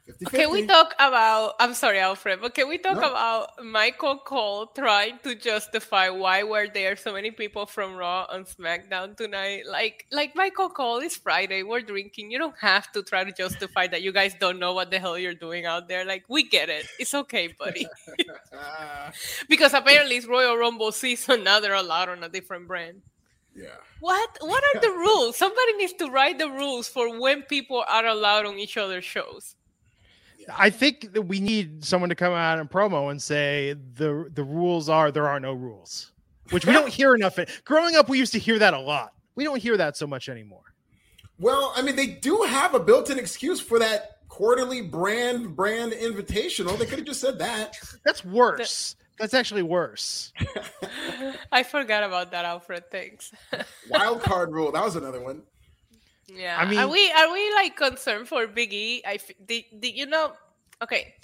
50, can we talk about? I'm sorry, Alfred, but can we talk no. about Michael Cole trying to justify why were there so many people from Raw on SmackDown tonight? Like, like Michael Cole, is Friday, we're drinking. You don't have to try to justify that you guys don't know what the hell you're doing out there. Like, we get it. It's okay, buddy. *laughs* because apparently it's Royal Rumble season. Now they're allowed on a different brand. Yeah. What what are the rules? Somebody needs to write the rules for when people are allowed on each other's shows. I think that we need someone to come out and promo and say the the rules are there are no rules, which we don't *laughs* hear enough. Growing up, we used to hear that a lot. We don't hear that so much anymore. Well, I mean, they do have a built-in excuse for that quarterly brand brand invitational. They could have just said that. That's worse. That's actually worse. *laughs* I forgot about that, Alfred. Thanks. Wild *laughs* card rule. That was another one. Yeah. I mean- are we are we like concerned for Biggie? E? I f- did, did you know? Okay,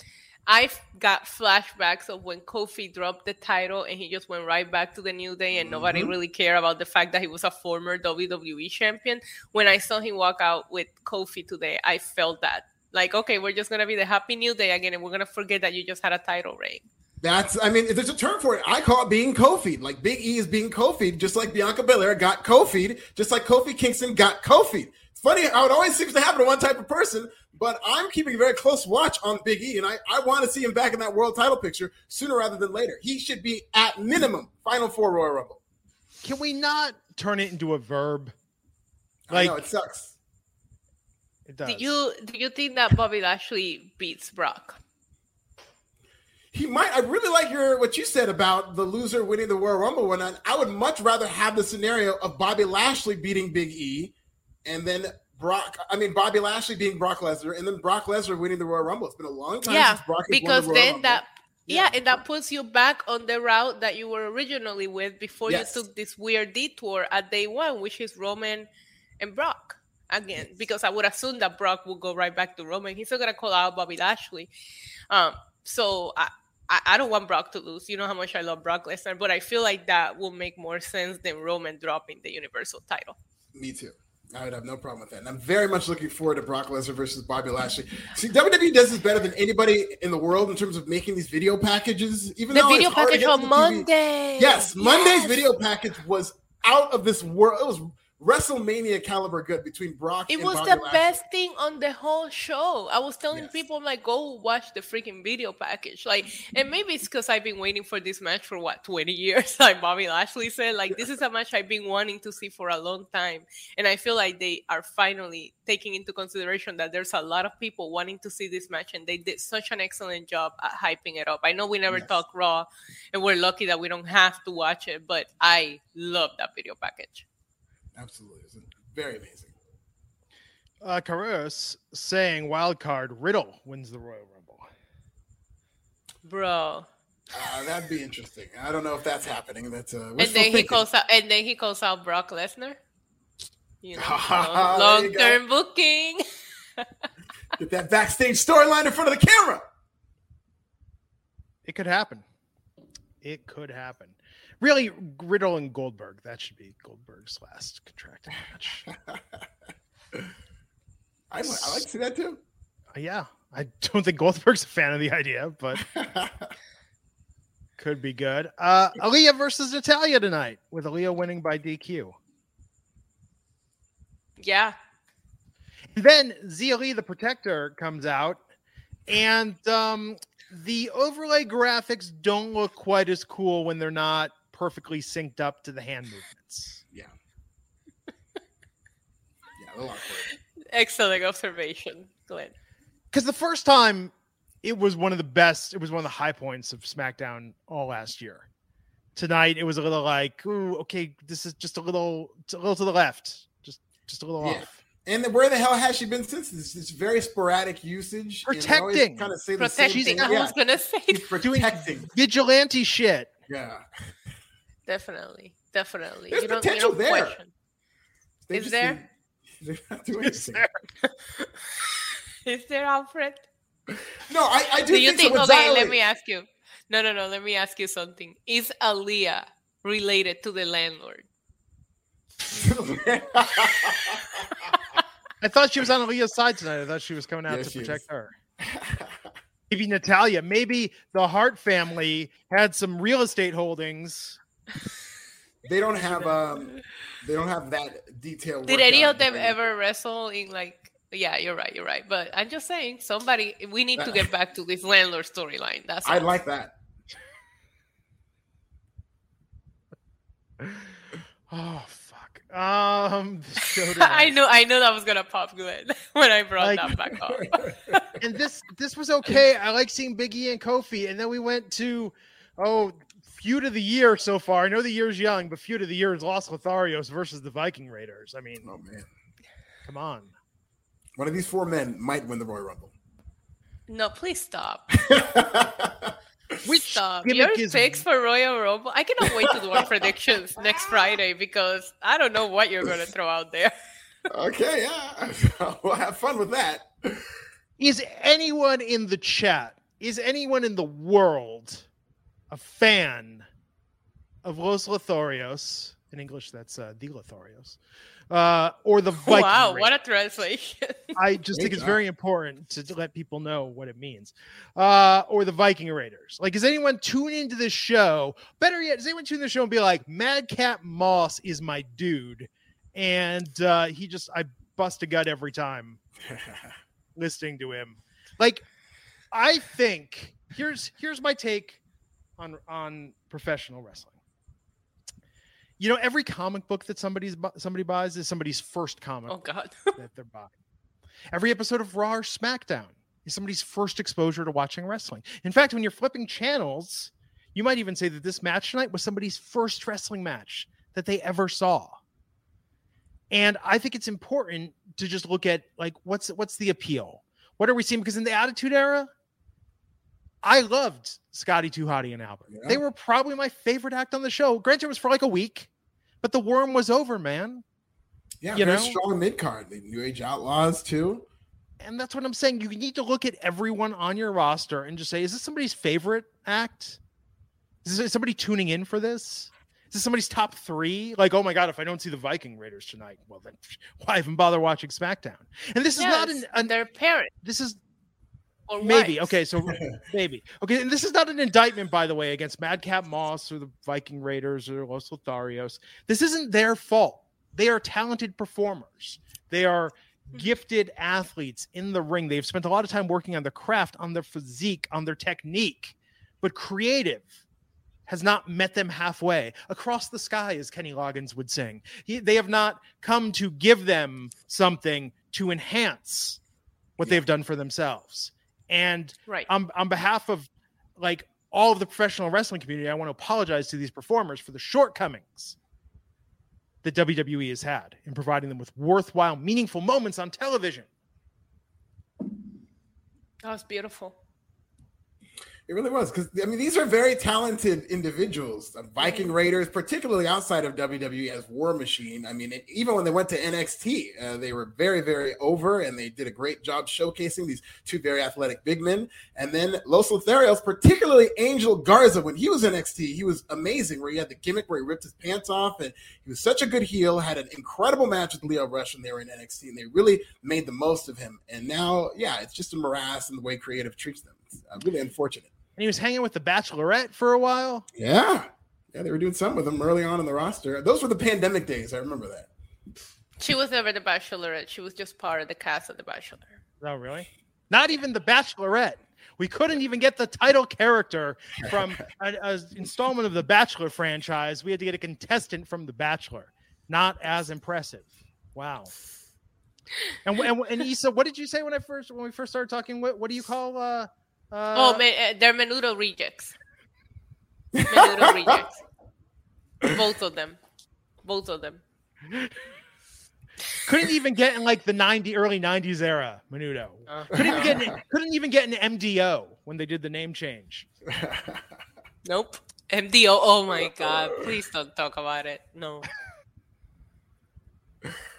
I've got flashbacks of when Kofi dropped the title and he just went right back to the New Day and nobody Mhm. really cared about the fact that he was a former WWE champion. When I saw him walk out with Kofi today, I felt that. Like, okay, we're just gonna be the happy new day again, and we're gonna forget that you just had a title reign. That's, I mean, there's a term for it. I call it being Kofi. Like Big E is being Kofi, just like Bianca Belair got Kofi, just like Kofi Kingston got Kofi. It's funny how it always seems to happen to one type of person, but I'm keeping a very close watch on Big E, and I, I want to see him back in that world title picture sooner rather than later. He should be at minimum Final Four Royal Rumble. Can we not turn it into a verb? I know Like it sucks. it does. Do you do you think that Bobby Lashley beats Brock? He might. I really like your what you said about the loser winning the Royal Rumble one. I, would much rather have the scenario of Bobby Lashley beating Big E, and then Brock. I mean Bobby Lashley beating Brock Lesnar, and then Brock Lesnar winning the Royal Rumble. It's been a long time Yeah, since Brock because the Royal then Rumble. that yeah, Yeah. and that puts you back on the route that you were originally with before Yes. you took this weird detour at day one, which is Roman and Brock again. Yes. Because I would assume that Brock will go right back to Roman. He's still gonna call out Bobby Lashley. Um, so I, I I don't want Brock to lose. You know how much I love Brock Lesnar, but I feel like that will make more sense than Roman dropping the Universal title. Me too. I would have no problem with that. And I'm very much looking forward to Brock Lesnar versus Bobby Lashley. See, WWE does this better than anybody in the world in terms of making these video packages. Even though The video it's hard to package on the TV. Monday. Yes, Monday's Yes. video package was out of this world. It was WrestleMania caliber good between Brock It was Bobby the Lashley. best thing on the whole show. I was telling Yes. people, I'm like, go watch the freaking video package. Like, and maybe it's because I've been waiting for this match for what, 20 *laughs* years? Like Bobby Lashley said, like, this is a match I've been wanting to see for a long time. And I feel like they are finally taking into consideration that there's a lot of people wanting to see this match, and they did such an excellent job at hyping it up. I know we never Yes. talk Raw, and we're lucky that we don't have to watch it, but I love that video package. Absolutely. It was very amazing. uh Carreras saying wild card Riddle wins the Royal Rumble. Bro. Uh, that'd be interesting. I don't know if that's happening. That's uh, and wishful then he calls out and then he calls out Brock Lesnar. You know, *laughs* There long term booking. *laughs* Get that backstage storyline in front of the camera. It could happen. It could happen. Really, Riddle and Goldberg. That should be Goldberg's last contracted match. *laughs* I, I like to see that too. Uh, yeah, I don't think Goldberg's a fan of the idea, but *laughs* could be good. Uh Aliyah versus Natalya tonight, with Aliyah winning by DQ. Yeah. Then Xia Li, the Protector, comes out, and um, the overlay graphics don't look quite as cool when they're not perfectly synced up to the hand movements. yeah. Yeah, a little. Excellent observation, Glenn. Because the first time, it was one of the best. It was one of the high points of SmackDown all last year. Tonight, it was a little like, ooh, okay, this is just a little, a little to the left, just, just a little Yeah. off. And then where the hell has she been since? This It's very sporadic usage. Protecting. Kind of say the same Protecting. thing. I Yeah, was gonna say she's protecting. Vigilante shit. Yeah. Definitely, definitely. There's you don't, potential you don't there. question. They Is just there? need- *laughs* They're not doing Is anything. *laughs* Is there Alfred? No, I, I do, Do you think, think? so. Okay, with let me ask you. No, no, no. Let me ask you something. Is Aliyah related to the landlord? *laughs* I thought she was on Aliyah's side tonight. I thought she was coming out Yes, to protect is. her. Maybe Natalya. Maybe the Hart family had some real estate holdings. They don't have um they don't have that detail. Did any of them right ever wrestle in like? Yeah, you're right. You're right. But I'm just saying, somebody. We need to get back to this landlord storyline. That's. I like that. *laughs* Oh fuck. Um, *laughs* I tonight. know. I know that was gonna pop good *laughs* when I brought Like- that back up. and this this was okay. I like seeing Big E and Kofi, and then we went to oh feud of the year so far. I know the year's young, but feud of the year is Los Lotharios versus the Viking Raiders. I mean, oh man, come on. one of these four men might win the Royal Rumble. No, please stop. *laughs* Which Stop. gimmick Your is- picks for Royal Rumble. I cannot wait to do our predictions next Friday because I don't know what you're going to throw out there. *laughs* okay, yeah. *laughs* we'll have fun with that. Is anyone in the chat, is anyone in the world a fan of Los Lotharios? In English, that's uh, the Lotharios. Uh, or the *laughs* Viking wow, Raiders? what a translation. I *laughs* just Great think it's very important to, to let people know what it means. Uh, or the Viking Raiders. Like, is anyone tune into this show? Better yet, does anyone tune in the show and be like, Madcap Moss is my dude, and uh, he just I bust a gut every time *laughs* listening to him. Like, I think here's here's my take on on professional wrestling. You know, every comic book that somebody's somebody buys is somebody's first comic oh, God. *laughs* that they're buying. Every episode of Raw or SmackDown is somebody's first exposure to watching wrestling. In fact, when you're flipping channels, you might even say that this match tonight was somebody's first wrestling match that they ever saw. And I think it's important to just look at like what's what's the appeal? What are we seeing? Because in the Attitude Era, I loved Scotty Too Hottie and Albert. Yeah. They were probably my favorite act on the show. Granted, it was for like a week, but the worm was over, man. Yeah, You very know? strong mid card. The New Age Outlaws too. And that's what I'm saying. You need to look at everyone on your roster and just say, is this somebody's favorite act? Is this somebody tuning in for this? Is this somebody's top three? Like, oh my God, if I don't see the Viking Raiders tonight, well, then *laughs* why even bother watching SmackDown? And this is not an, Yes, an their parents this is or maybe okay, so *laughs* maybe okay, and this is not an indictment, by the way, against Madcap Moss or the Viking Raiders or Los Lotharios. This isn't their fault. They are talented performers. They are hmm. gifted athletes in the ring. They've spent a lot of time working on their craft, on their physique, on their technique, but creative has not met them halfway across the sky, as Kenny Loggins would sing. He, they have not come to give them something to enhance what Yeah. they've done for themselves. And Right. on, on behalf of like all of the professional wrestling community, I want to apologize to these performers for the shortcomings that WWE has had in providing them with worthwhile, meaningful moments on television. That was beautiful. It really was because I mean these are very talented individuals. The Viking Raiders, particularly outside of WWE as War Machine. I mean, it, even when they went to NXT, uh, they were very, very over, and they did a great job showcasing these two very athletic big men. And then Los Lotharios, particularly Angel Garza, when he was NXT, he was amazing. Where he had the gimmick where he ripped his pants off, and he was such a good heel. Had an incredible match with Lio Rush when they were in NXT, and they really made the most of him. And now, yeah, it's just a morass in the way creative treats them. It's uh, really unfortunate. And he was hanging with the Bachelorette for a while. Yeah. Yeah, they were doing something with him early on in the roster. Those were the pandemic days. I remember that. She was never the Bachelorette. She was just part of the cast of the Bachelor. Oh, really? Not even the Bachelorette. We couldn't even get the title character from *laughs* an installment of the Bachelor franchise. We had to get a contestant from the Bachelor. Not as impressive. Wow. And and, and Issa, what did you say when I first when we first started talking? What what do you call? Uh, uh, oh, man, uh, they're Menudo rejects. *laughs* Menudo rejects. Both of them. Both of them. couldn't even get in like the ninety early '90s era. Menudo Uh, couldn't even get in, couldn't even get an MDO when they did the name change. *laughs* Nope. MDO. Oh my God. Please don't talk about it. No. *laughs*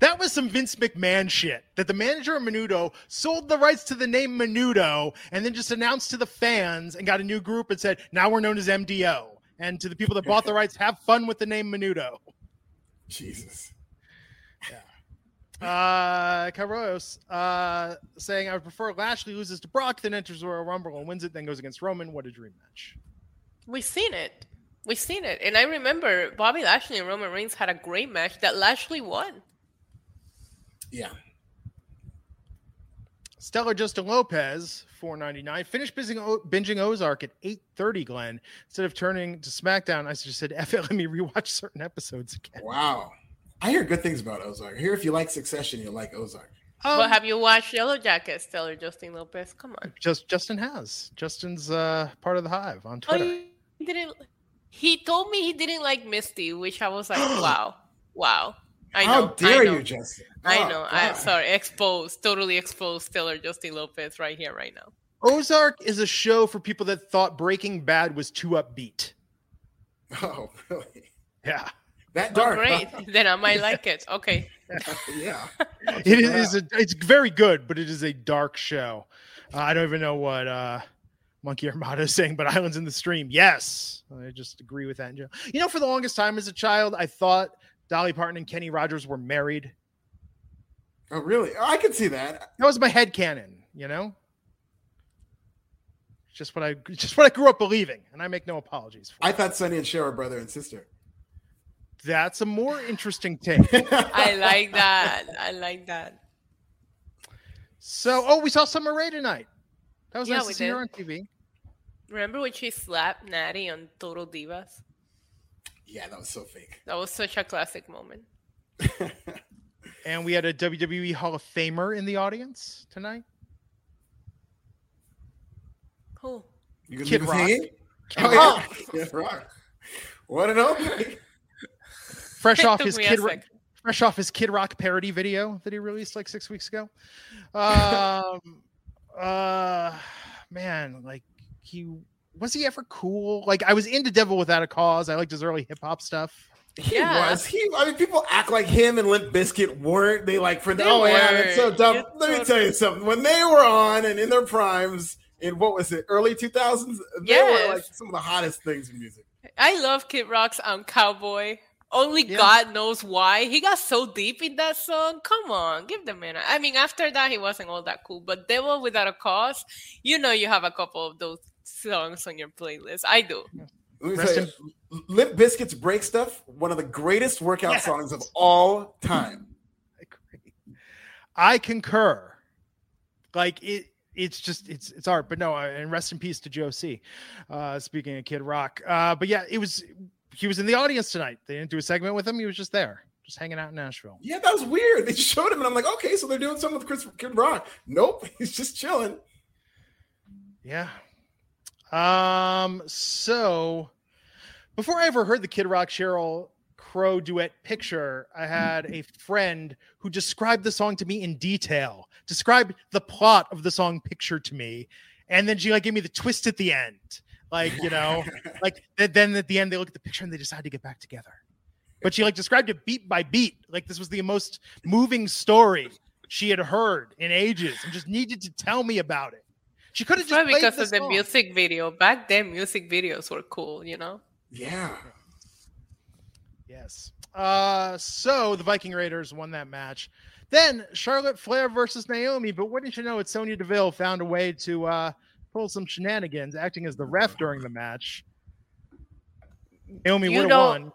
That was some Vince McMahon shit. That the manager of Menudo sold the rights to the name Menudo and then just announced to the fans and got a new group and said, now we're known as MDO. And to the people that bought the rights, have fun with the name Menudo. Jesus. Yeah. Uh, Carlos uh, saying, I would prefer Lashley loses to Brock, then enters Royal Rumble and wins it, then goes against Roman. What a dream match. We've seen it. We've seen it. And I remember Bobby Lashley and Roman Reigns had a great match that Lashley won. Yeah. Stellar Justin Lopez, four ninety nine. Finished binging, binging Ozark at eight thirty. Glenn, instead of turning to SmackDown, I just said, "F it, let me rewatch certain episodes again." Wow. I hear good things about Ozark. I hear if you like Succession, you'll like Ozark. Um, but have you watched Yellowjackets, Stellar Justin Lopez? Come on. just Justin has. Justin's uh, part of the Hive on Oh, Twitter. he didn't. He told me he didn't like Misty, which I was like, *gasps* wow, wow. I How know. dare I know. you, Justin? I Oh, know. I'm sorry, exposed, totally exposed. Taylor Justin Lopez right here, right now. Ozark is a show for people that thought Breaking Bad was too upbeat. *laughs* Oh, really? Yeah. That Oh, dark? great. huh? then I might like it. Okay. *laughs* yeah. *laughs* It is a, it's very good, but it is a dark show. Uh, I don't even know what uh, Monkey Armada is saying, but Islands in the Stream. Yes. I just agree with that. in. You know, for the longest time as a child, I thought Dolly Parton and Kenny Rogers were married. Oh, really? Oh, I could see that. That was my head canon, you know? Just what I just what I grew up believing, and I make no apologies for. I thought Sonny and Cher were brother and sister. That's a more interesting take. *laughs* I like that. I like that. So, oh, we saw Summer Rae tonight. That was Yeah, nice to see her on TV. Remember when she slapped Natty on Total Divas? Yeah, that was so fake. That was such a classic moment. *laughs* And we had a WWE Hall of Famer in the audience tonight. Who? You gonna Kid leave us Rock. Kid Oh, Rock. yeah. *laughs* Kid Rock. Want to know? fresh off *laughs* his kid Rock, fresh off his Kid Rock parody video that he released like six weeks ago. Um, uh, man, like he was he ever cool? Like I was into Devil Without a Cause. I liked his early hip hop stuff. He Yeah. was. He. I mean, people act like him and Limp Bizkit weren't. They like for the. They Oh yeah, that's so dumb. You're Let me tell you something. When they were on and in their primes in what was it, early two thousands, they Yes. were like some of the hottest things in music. I love Kid Rock's um, Cowboy. Only Yeah. God knows why. He got so deep in that song. Come on, give the man. I mean, after that, he wasn't all that cool. But Devil Without a Cause, you know, you have a couple of those songs on your playlist. I do. Let me tell you, Limp Bizkit's "Break Stuff" one of the greatest workout Yes. songs of all time. *laughs* I agree. I concur. Like it, it's just it's it's art. But no, uh, and rest in peace to Joe C. Uh, speaking of Kid Rock, uh, but yeah, it was he was in the audience tonight. They didn't do a segment with him. He was just there, just hanging out in Nashville. Yeah, that was weird. They *laughs* showed him, and I'm like, okay, so they're doing something with Chris Kid Rock. Nope, *laughs* he's just chilling. Yeah. Um. So, before I ever heard the Kid Rock Sheryl Crow duet picture, I had a friend who described the song to me in detail, described the plot of the song picture to me, and then she like gave me the twist at the end. Like you know, *laughs* like th- then at the end they look at the picture and they decide to get back together. But she like described it beat by beat, like this was the most moving story she had heard in ages, and just needed to tell me about it. She could have It's just probably played because the of the song. music video. Back then, music videos were cool, you know? yeah. Yes. Uh, so the Viking Raiders won that match. Then Charlotte Flair versus Naomi. But wouldn't you know? It's Sonya Deville found a way to uh, pull some shenanigans, acting as the ref during the match. Naomi You would have know- won.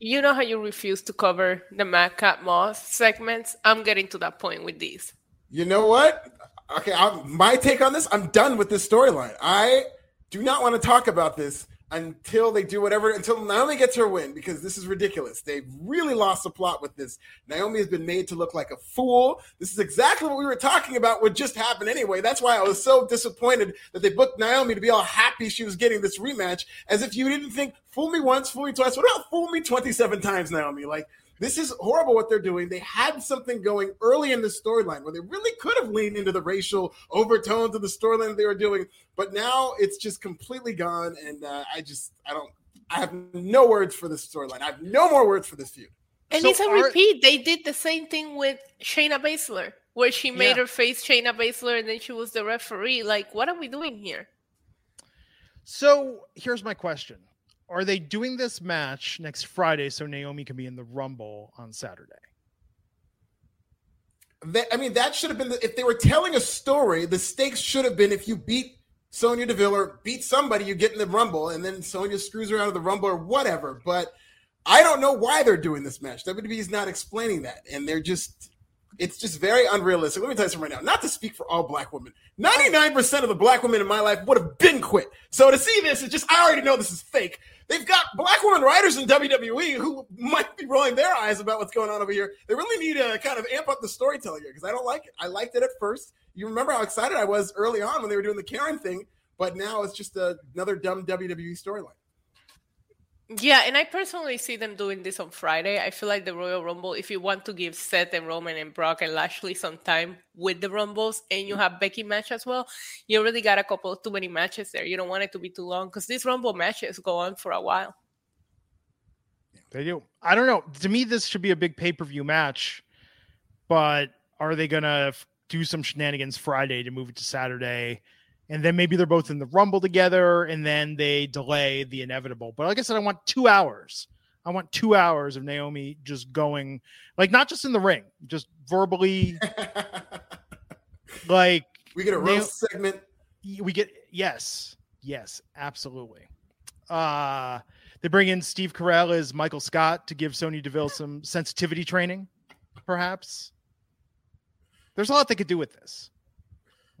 You know how you refuse to cover the Madcap Moss segments? I'm getting to that point with these. You know what? Okay, i my take on this. I'm done with this storyline. I do not want to talk about this until they do whatever. Until Naomi gets her win, because this is ridiculous. They've really lost the plot with this. Naomi has been made to look like a fool. This is exactly what we were talking about. What just happened anyway. That's why I was so disappointed that they booked Naomi to be all happy she was getting this rematch, as if you didn't think fool me once, fool me twice. What about fool me 27 times, Naomi? Like. This is horrible what they're doing. They had something going early in the storyline where they really could have leaned into the racial overtones of the storyline they were doing, but now it's just completely gone. And uh, I just, I don't, I have no words for this storyline. I have no more words for this feud. And So it's a are- repeat. They did the same thing with Shayna Baszler, where she made Yeah. her face Shayna Baszler and then she was the referee. Like, what are we doing here? So here's my question. Are they doing this match next Friday so Naomi can be in the Rumble on Saturday? That, I mean, that should have been, the, if they were telling a story, the stakes should have been if you beat Sonya Deville or beat somebody, you get in the Rumble, and then Sonya screws her out of the Rumble or whatever. But I don't know why they're doing this match. WWE is not explaining that, and they're just. It's just very unrealistic. Let me tell you something right now. Not to speak for all black women, 99% of the black women in my life would have been quit. So to see this, it's just, I already know this is fake. They've got black women writers in WWE who might be rolling their eyes about what's going on over here. They really need to kind of amp up the storytelling here because I don't like it. I liked it at first. You remember how excited I was early on when they were doing the Karen thing, but now it's just another dumb WWE storyline. Yeah, and I personally see them doing this on Friday. I feel like the Royal Rumble, if you want to give Seth and Roman and Brock and Lashley some time with the Rumbles and you mm. have Becky match as well, you already got a couple too many matches there. You don't want it to be too long because these Rumble matches go on for a while. They do. I don't know. To me, this should be a big pay per view match, but are they going to do some shenanigans Friday to move it to Saturday? And then maybe they're both in the rumble together and then they delay the inevitable. But like i said i want two hours. I want two hours of naomi just going like not just in the ring just verbally. *laughs* Like we get a roast Na- segment we get yes yes absolutely. Uh they bring in steve carell as michael scott to give sonya deville some sensitivity training perhaps. There's a lot they could do with this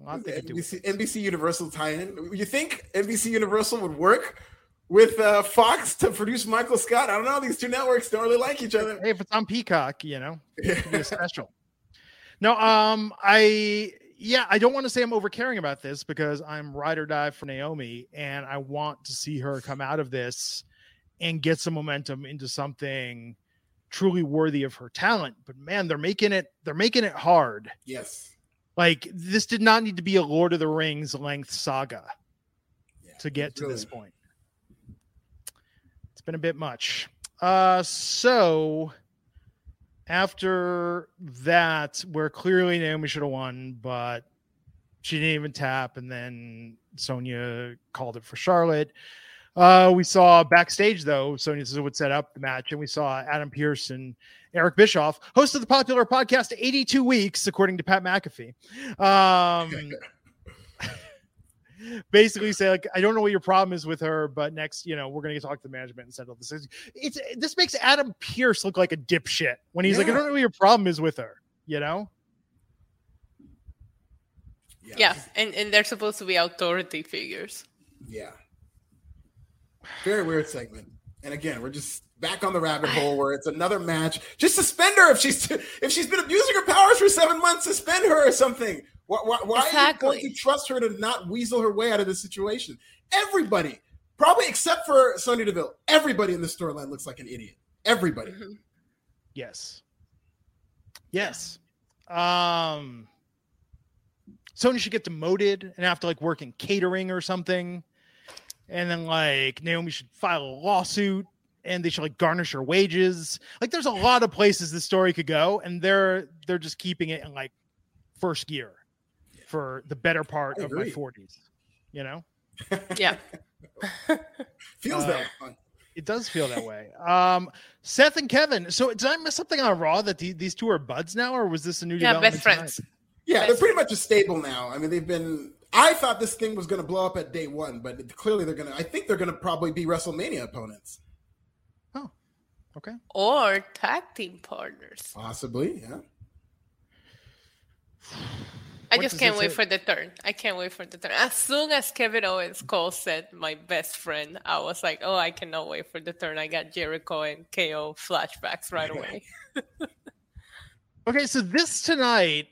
NBC, NBC Universal tie-in. You think NBC Universal would work with uh, Fox to produce Michael Scott? I don't know. These two networks don't really like each other. Hey, if it's on Peacock, you know, it be a *laughs* special. no, um, I yeah, I don't want to say I'm over caring about this because I'm ride or die for Naomi, and I want to see her come out of this and get some momentum into something truly worthy of her talent. But man, they're making it they're making it hard. Yes like this did not need to be a Lord of the Rings length saga yeah, to get to really... this point. It's been a bit much. Uh so after that, where clearly Naomi should have won, but she didn't even tap, and then Sonya called it for Charlotte. Uh, we saw backstage though, Sonya would set up the match, and we saw Adam Pearce and Eric Bischoff, host of the popular podcast 82 Weeks, according to Pat McAfee. Um, *laughs* basically say like I don't know what your problem is with her, but next, you know, we're gonna talk to the management and settle this. It's this makes Adam Pearce look like a dipshit when he's yeah. like, I don't know what your problem is with her, you know? Yeah. yeah, and, and they're supposed to be authority figures. Yeah. Very weird segment. And again, we're just back on the rabbit hole where it's another match. Just suspend her if she's if she's been abusing her powers for seven months. Suspend her or something. Why, why, why exactly. are you going to trust her to not weasel her way out of this situation? Everybody, probably except for Sonya Deville, everybody in the storyline looks like an idiot. Everybody. Mm-hmm. Yes. Yes. Um. Sonya should get demoted and have to like work in catering or something. And then like Naomi should file a lawsuit and they should like garnish her wages. Like there's a lot of places the story could go, and they're they're just keeping it in like first gear for the better part of my 40s. You know? *laughs* Yeah. *laughs* Feels uh, that way. It does feel that way. Um, Seth and Kevin. So did I miss something on Raw that the, these two are buds now, or was this a new yeah best friends? Tonight? Yeah, best they're pretty much a stable now. I mean, they've been. I thought this thing was going to blow up at day one, but clearly they're going to. I think they're going to probably be WrestleMania opponents. Oh, okay. Or tag team partners. Possibly, yeah. I what just can't wait say? for the turn. I can't wait for the turn. As soon as Kevin Owens Cole said my best friend, I was like, oh, I cannot wait for the turn. I got Jericho and KO flashbacks right *laughs* away. okay, so this tonight,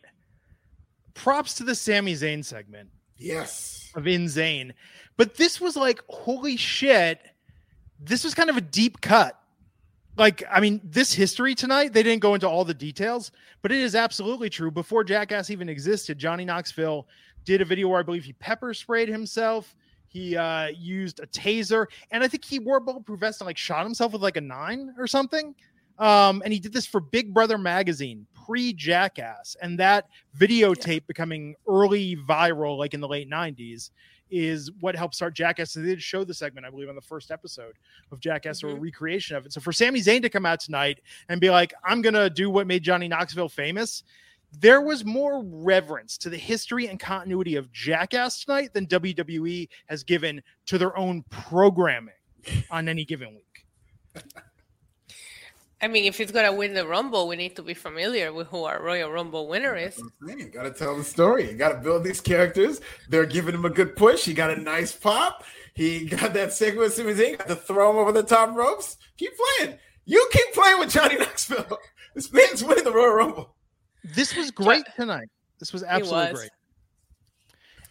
props to the Sami Zayn segment. Yes. Of Insane. But this was like, holy shit. This was kind of a deep cut like i mean this history tonight they didn't go into all the details but it is absolutely true before jackass even existed johnny knoxville did a video where i believe he pepper sprayed himself he uh used a taser and i think he wore a bulletproof vest and like shot himself with like a nine or something um and he did this for big brother magazine pre jackass and that videotape becoming early viral like in the late 90s is what helped start Jackass. they did show the segment, I believe, on the first episode of Jackass mm-hmm. or a mm-hmm. recreation of it. So for Sami Zayn to come out tonight and be like, I'm gonna do what made Johnny Knoxville famous, there was more reverence to the history and continuity of Jackass tonight than WWE has given to their own programming on any given week. *laughs* I mean, if he's gonna win the Rumble, we need to be familiar with who our Royal Rumble winner is. You gotta tell the story. You gotta build these characters. They're giving him a good push. He got a nice pop. He *laughs* got that segment with Sami Zayn, got to throw him over the top ropes. Keep playing. You keep playing with Johnny *laughs* Knoxville. This man's winning the Royal Rumble. This was great tonight. This was absolutely was. great.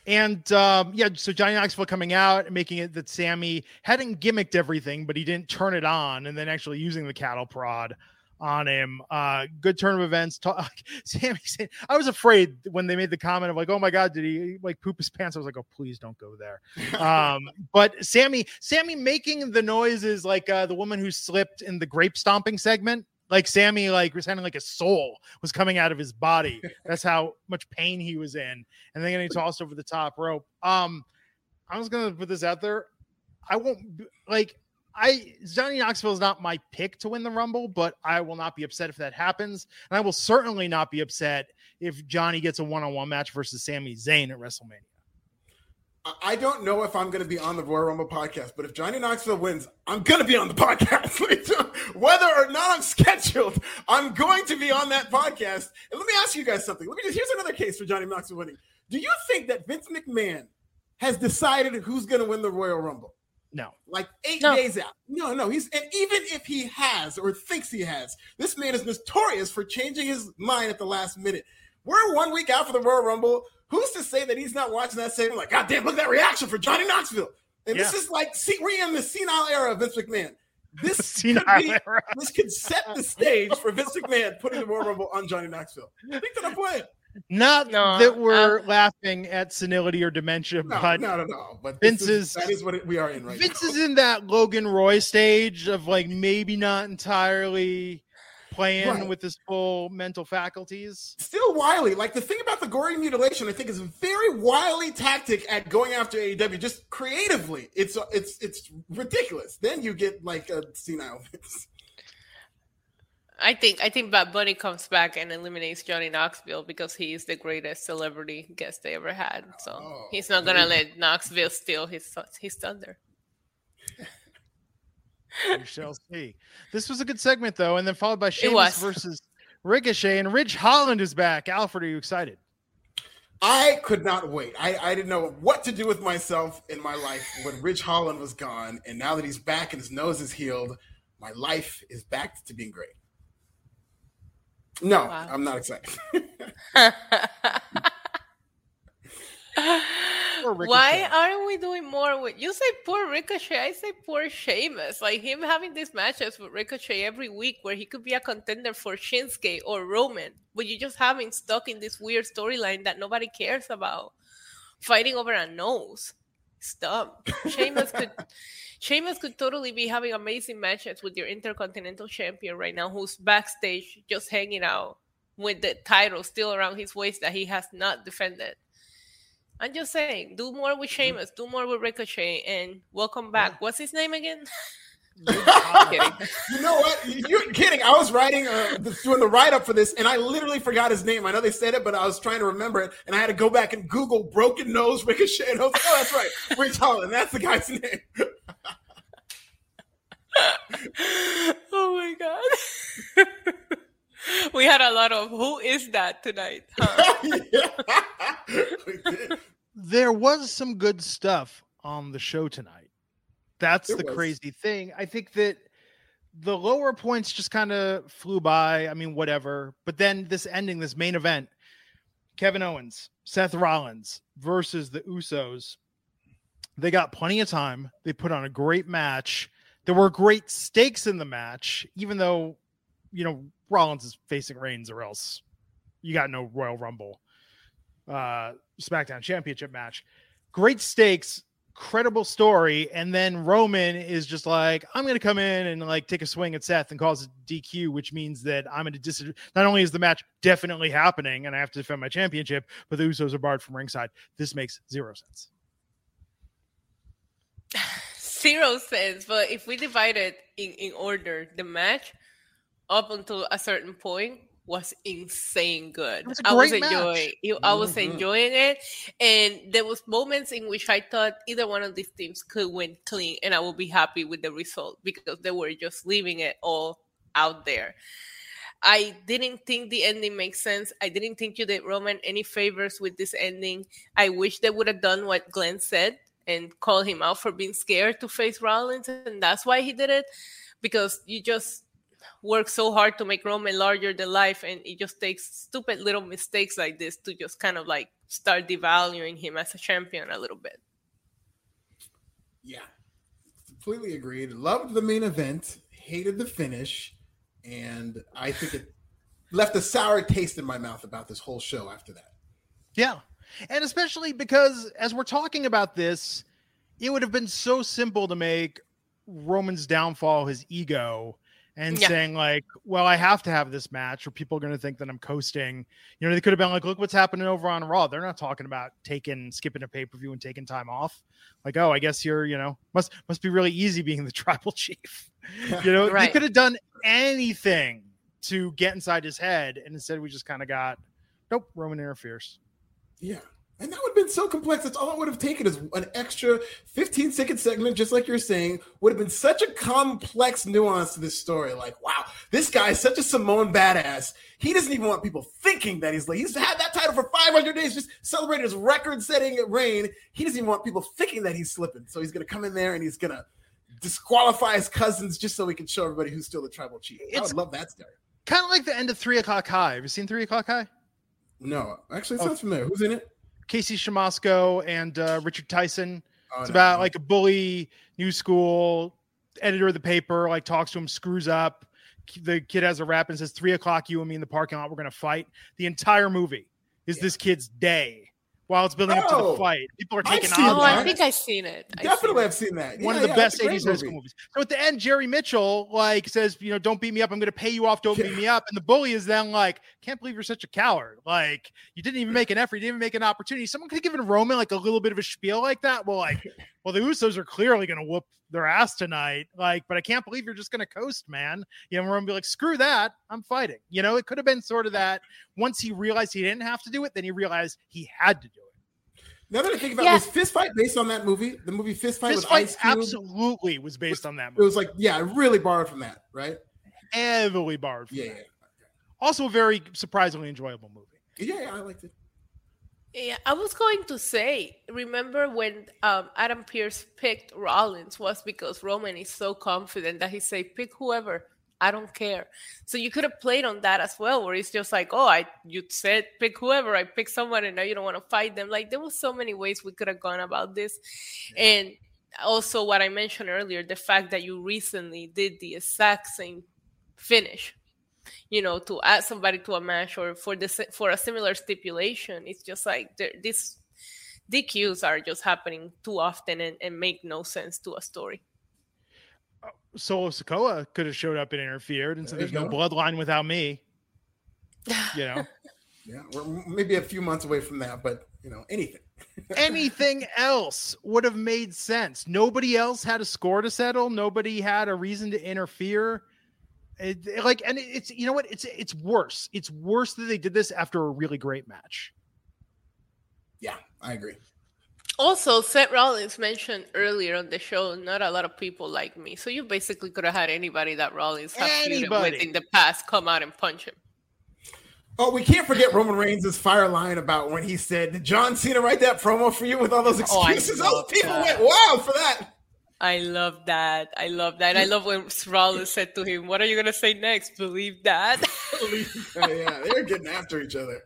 And um, yeah, so Johnny Knoxville coming out and making it that Sami hadn't gimmicked everything, but he didn't turn it on, and then actually using the cattle prod on him. Uh, good turn of events. Talk, *laughs* Sami said, I was afraid when they made the comment of like, oh my God, did he like poop his pants? I was like, oh, please don't go there. um, *laughs* but Sami, Sami making the noises like uh, the woman who slipped in the grape stomping segment. Like Sami, like was sounding like a soul was coming out of his body. *laughs* That's how much pain he was in, and then getting tossed over the top rope. Um, I was gonna put this out there. I won't like I Johnny Knoxville is not my pick to win the Rumble, but I will not be upset if that happens, and I will certainly not be upset if Johnny gets a one-on-one match versus Sami Zayn at WrestleMania. I don't know if I'm going to be on the Royal Rumble podcast, but if Johnny Knoxville wins, I'm going to be on the *laughs* podcast. Whether or not I'm scheduled, I'm going to be on that podcast. And let me ask you guys something. Let me just here's another case for Johnny Knoxville winning. Do you think that Vince McMahon has decided who's going to win the Royal Rumble? No. Like eight no. days out. No, no. He's and even if he has or thinks he has, this man is notorious for changing his mind at the last minute. We're one week out for the Royal Rumble. Who's to say that he's not watching that same like, God damn, look at that reaction for Johnny Knoxville. And yeah. this is like, see, we're in the senile era of Vince McMahon. This *laughs* could, be, this could set the stage for Vince McMahon putting the Royal Rumble on Johnny Knoxville. Think that I'm playing. Not no, that we're um, laughing at senility or dementia, no, but no, no, no. But Vince is, that is what it, we are in right Vince now. is in that Logan Roy stage of like maybe not entirely playing right. with his full mental faculties. Still wily. Like the thing about the gory mutilation, I think is a very wily tactic at going after AEW. Just creatively, it's it's it's ridiculous. Then you get like a senile Vince. I think I think Bad Bunny comes back and eliminates Johnny Knoxville because he's the greatest celebrity guest they ever had. So oh, he's not gonna let Knoxville steal his his thunder. *laughs* we shall see. This was a good segment though, and then followed by Sheamus versus Ricochet, and Ridge Holland is back. Alfred, are you excited? I could not wait. I, I didn't know what to do with myself in my life when Ridge Holland was gone, and now that he's back and his nose is healed, my life is back to being great. No, wow. I'm not excited. *laughs* *laughs* *laughs* Why aren't we doing more with you say poor Ricochet? I say poor Sheamus. Like him having these matches with Ricochet every week where he could be a contender for Shinsuke or Roman, but you just have him stuck in this weird storyline that nobody cares about. Fighting over a nose. Stop. Sheamus could *laughs* Sheamus could totally be having amazing matches with your Intercontinental Champion right now, who's backstage just hanging out with the title still around his waist that he has not defended. I'm just saying, do more with mm-hmm. Sheamus, do more with Ricochet, and welcome back. What's his name again? *laughs* you know what? You're kidding. I was writing, uh, doing the write up for this, and I literally forgot his name. I know they said it, but I was trying to remember it, and I had to go back and Google broken nose Ricochet. And I was like, oh, that's right. Rich Holland. That's the guy's name. *laughs* oh my god. *laughs* we had a lot of who is that tonight? Huh? There was some good stuff on the show tonight. That's there the was. crazy thing. I think that the lower points just kind of flew by. I mean, whatever. But then this ending, this main event, Kevin Owens, Seth Rollins versus the Usos. They got plenty of time. They put on a great match. There were great stakes in the match, even though, you know, Rollins is facing Reigns, or else you got no Royal Rumble, uh, SmackDown Championship match. Great stakes, credible story, and then Roman is just like, I'm going to come in and like take a swing at Seth and cause a DQ, which means that I'm at a disadvantage. Not only is the match definitely happening and I have to defend my championship, but the Usos are barred from ringside. This makes zero sense. *laughs* zero sense. But if we divide it in, in order, the match up until a certain point was insane good. I was enjoying it. I was mm-hmm. enjoying it. And there was moments in which I thought either one of these teams could win clean and I would be happy with the result because they were just leaving it all out there. I didn't think the ending makes sense. I didn't think you did Roman any favors with this ending. I wish they would have done what Glenn said and call him out for being scared to face Rollins, and that's why he did it. Because you just works so hard to make Roman larger than life, and it just takes stupid little mistakes like this to just kind of like start devaluing him as a champion a little bit. Yeah, completely agreed. Loved the main event, hated the finish, and I think it *laughs* left a sour taste in my mouth about this whole show after that. Yeah. And especially because as we're talking about this, it would have been so simple to make Roman's downfall his ego and yeah. saying like, "Well, I have to have this match, or people are going to think that I'm coasting." You know, they could have been like, "Look what's happening over on Raw." They're not talking about taking, skipping a pay per view and taking time off. Like, oh, I guess you're, you know, must must be really easy being the *laughs* tribal chief. you know, right. they could have done anything to get inside his head, and instead we just kind of got, nope, Roman interferes. Yeah. And that would have been so complex. That's all it would have taken is an extra 15 second segment, just like you're saying, would have been such a complex nuance to this story. Like, wow, this guy is such a Samoan badass. He doesn't even want people thinking that he's like, he's had that title for 500 days, just celebrated his record setting reign. He doesn't even want people thinking that he's slipping. So he's going to come in there and he's going to disqualify his cousins just so he can show everybody who's still the tribal chief. It's I would love that story. Kind of like the end of Three O'Clock High. Have you seen Three O'Clock High? No, actually, it oh. sounds oh. familiar. Who's in it? Casey Siemaszko and uh, Richard Tyson. Oh, it's no, about like a bully, new school editor of the paper, like talks to him, screws up. The kid has a rap and says, Three o'clock, you and me in the parking lot, we're going to fight. The entire movie is yeah. this kid's day while it's building oh, up to the oh, fight. People are taking Oh, I think I've seen it. I've Definitely, I've seen that. One of the yeah, best 80s high school movies. So at the end, Jerry Mitchell like says, you know, don't beat me up. I'm going to pay you off. Don't yeah. beat me up. And the bully is then like, can't believe you're such a coward. Like you didn't even make an effort. You didn't even make an opportunity. Someone could have given Roman like a little bit of a spiel like that. Well, like, well, the Usos are clearly going to whoop their ass tonight. Like, but I can't believe you're just going to coast, man. You know, we're going to be like, screw that. I'm fighting. You know, it could have been sort of that. Once he realized he didn't have to do it, then he realized he had to do it. Now that I think about yeah. it, was Fist Fight based on that movie? The movie Fist Fight Fist Fight Ice Cube? absolutely was based on that movie. It was like, yeah, I really borrowed from that, right? Heavily borrowed yeah, that. Yeah. Also a very surprisingly enjoyable movie. Yeah, yeah, I liked it. Yeah, I was going to say, remember when um, Adam Pearce picked Rollins was because Roman is so confident that he say pick whoever. I don't care. So you could have played on that as well, where it's just like, oh, I you said pick whoever, I pick someone, and now you don't want to fight them. Like there was so many ways we could have gone about this, and also what I mentioned earlier, the fact that you recently did the exact same finish, you know, to add somebody to a match or for this for a similar stipulation, it's just like this DQs are just happening too often and, and make no sense to a story. Uh, Solo Sikoa could have showed up and interfered and said, "There's no bloodline without me." *laughs* You know. yeah, we're maybe a few months away from that, but you know, anything. *laughs* anything else would have made sense. Nobody else had a score to settle. Nobody had a reason to interfere. It, like, and it's you know what? It's it's worse. It's worse that they did this after a really great match. Yeah, I agree. Also, Seth Rollins mentioned earlier on the show, not a lot of people like me. So you basically could have had anybody that Rollins has feuded with in the past come out and punch him. Oh, we can't forget Roman Reigns' fire line about when he said, Did John Cena write that promo for you with all those oh, excuses? Oh, those people that. went wild for that. I love that. I love that. I love when Rollins said to him, What are you going to say next? Believe that? *laughs* Believe that. Yeah, they're getting after each other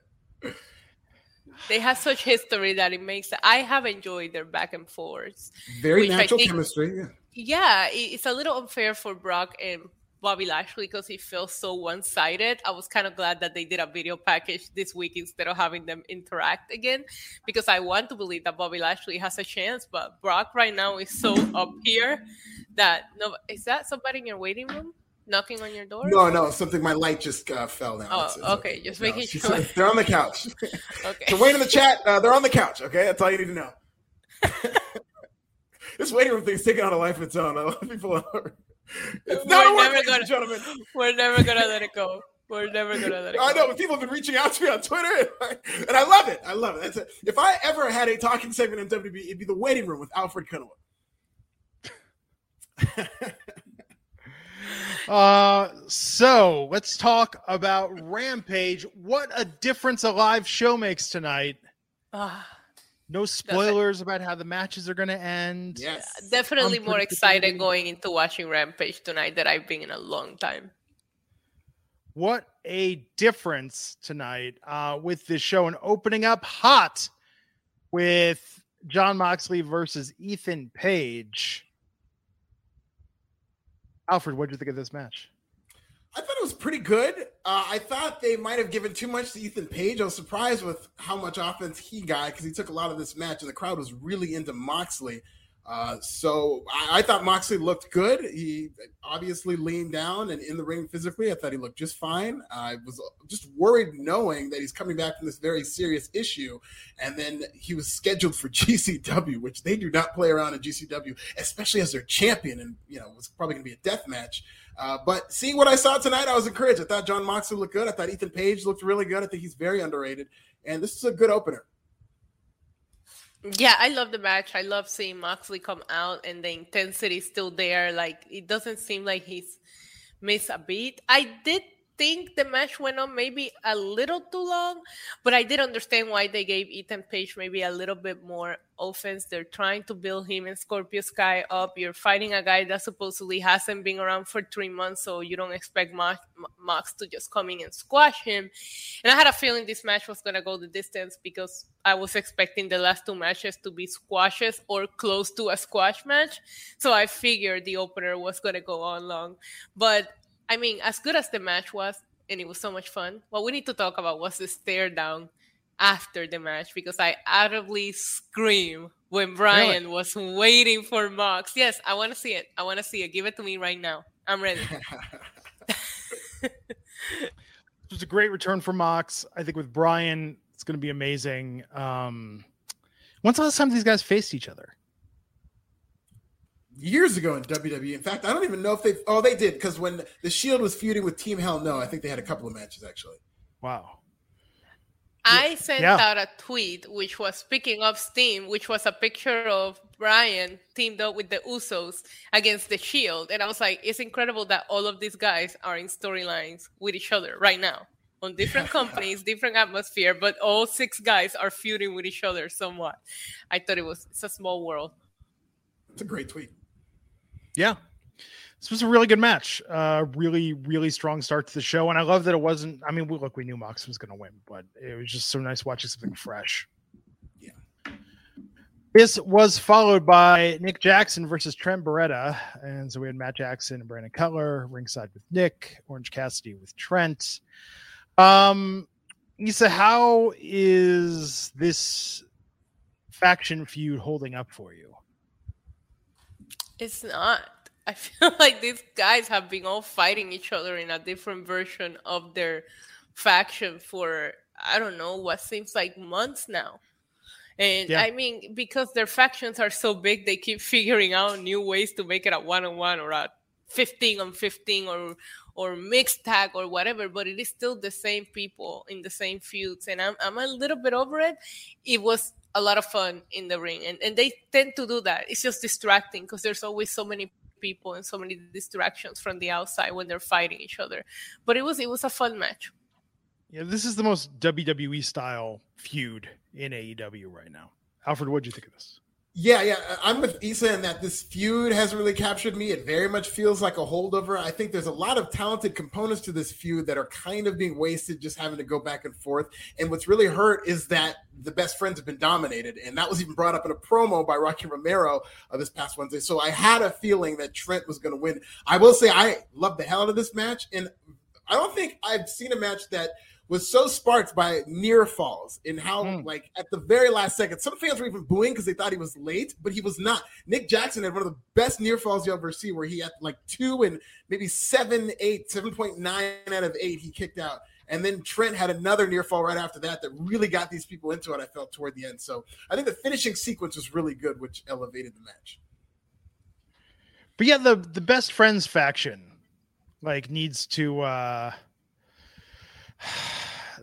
they have such history that it makes I have enjoyed their back and forths. Very natural think, chemistry. Yeah. Yeah, it's a little unfair for Brock and Bobby Lashley because he feels so one-sided. I was kind of glad that they did a video package this week instead of having them interact again because I want to believe that Bobby Lashley has a chance, but Brock right now is so up here that no is that somebody in your waiting room? knocking on your door? No, no, something. My light just uh, fell down. Oh, it's, it's okay. Just no, making sure. *laughs* They're on the couch. *laughs* okay. So wait in the chat. Uh, they're on the couch. Okay, that's all you need to know. *laughs* this waiting room thing's taking on a life of its own. A lot of people are. It's we're never gonna, gentlemen. We're never gonna let it go. We're never gonna let it go. I know, but people have been reaching out to me on Twitter, *laughs* and I love it. I love it. That's it. If I ever had a talking segment in WB, it'd be the waiting room with Alfred Konuwa. *laughs* Uh, so let's talk about Rampage. What a difference a live show makes tonight. Uh, no spoilers about how the matches are going to end. Yes. Yeah, definitely more excited going into watching Rampage tonight than I've been in a long time. What a difference tonight uh, with this show and opening up hot with Jon Moxley versus Ethan Page. Alfred, what did you think of this match? I thought it was pretty good. Uh, I thought they might have given too much to Ethan Page. I was surprised with how much offense he got because he took a lot of this match, and the crowd was really into Moxley. Uh, so I, I, thought Moxley looked good. He obviously leaned down and in the ring physically. I thought he looked just fine. I was just worried knowing that he's coming back from this very serious issue, and then he was scheduled for *laughs* GCW, which they do not play around in GCW, especially as their champion, and you know was probably going to be a death match. Uh, but seeing what I saw tonight, I was encouraged. I thought Jon Moxley looked good. I thought Ethan Page looked really good. I think he's very underrated, and this is a good opener. Yeah, I love the match. I love seeing Moxley come out and the intensity is still there. Like it doesn't seem like he's missed a beat. I did think the match went on maybe a little too long, but I did understand why they gave Ethan Page maybe a little bit more offense. They're trying to build him and Scorpio Sky up. You're fighting a guy that supposedly hasn't been around for three months, so you don't expect Mox, Mox to just come in and squash him. And I had a feeling this match was going to go the distance because I was expecting the last two matches to be squashes or close to a squash match. So I figured the opener was going to go on long. But I mean, as good as the match was, and it was so much fun, what we need to talk about was the stare down after the match because I audibly screamed when Bryan really? was waiting for Mox. Yes, I want to see it. I want to see it. Give it to me right now. I'm ready. *laughs* it was a great return for Mox. I think with Bryan, it's going to be amazing. Um, when's the last time these guys faced each other? Years ago in WWE. In fact, I don't even know if they. Oh, they did because when the Shield was feuding with Team Hell No, I think they had a couple of matches actually. Wow. I sent yeah. out a tweet which was picking up steam, which was a picture of Bryan teamed up with the Usos against the Shield, and I was like, it's incredible that all of these guys are in storylines with each other right now on different *laughs* companies, different atmosphere, but all six guys are feuding with each other somewhat. I thought it was it's a small world. It's a great tweet. Yeah. This was a really good match. Uh, really, really strong start to the show. And I love that it wasn't, I mean, we, look, we knew Mox was going to win, but it was just so nice watching something fresh. Yeah. This was followed by Nick Jackson versus Trent Beretta. And so we had Matt Jackson and Brandon Cutler ringside with Nick, Orange Cassidy with Trent. Um, Isa, how is this faction feud holding up for you? It's not. I *laughs* feel like these guys have been all fighting each other in a different version of their faction for I don't know what seems like months now. And yeah. I mean, because their factions are so big, they keep *laughs* figuring out new ways to make it a one on one or a 15 on 15 or or mixed tag or whatever, but it is still the same people in the same feuds. And I'm, I'm a little bit over it. It was a lot of fun in the ring and, and they tend to do that it's just distracting because there's always so many people and so many distractions from the outside when they're fighting each other but it was it was a fun match yeah this is the most wwe style feud in aew right now alfred what do you think of this yeah, yeah, I'm with Isa in that this feud hasn't really captured me. It very much feels like a holdover. I think there's a lot of talented components to this feud that are kind of being wasted just having to go back and forth. And what's really hurt is that the best friends have been dominated. And that was even brought up in a promo by Rocky Romero uh, this past Wednesday. So I had a feeling that Trent was going to win. I will say I love the hell out of this match. And I don't think I've seen a match that – was so sparked by near falls in how mm. like at the very last second some fans were even booing because they thought he was late but he was not nick jackson had one of the best near falls you'll ever see where he had like two and maybe seven eight 7.9 out of eight he kicked out and then Trent had another near fall right after that that really got these people into it. I felt toward the end. So I think the finishing sequence was really good, which elevated the match. But yeah, the the best friends faction like needs to uh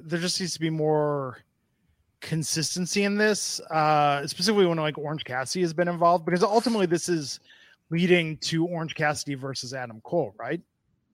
there just needs to be more consistency in this, uh, specifically when like Orange Cassidy has been involved, because ultimately this is leading to Orange Cassidy versus Adam Cole, right?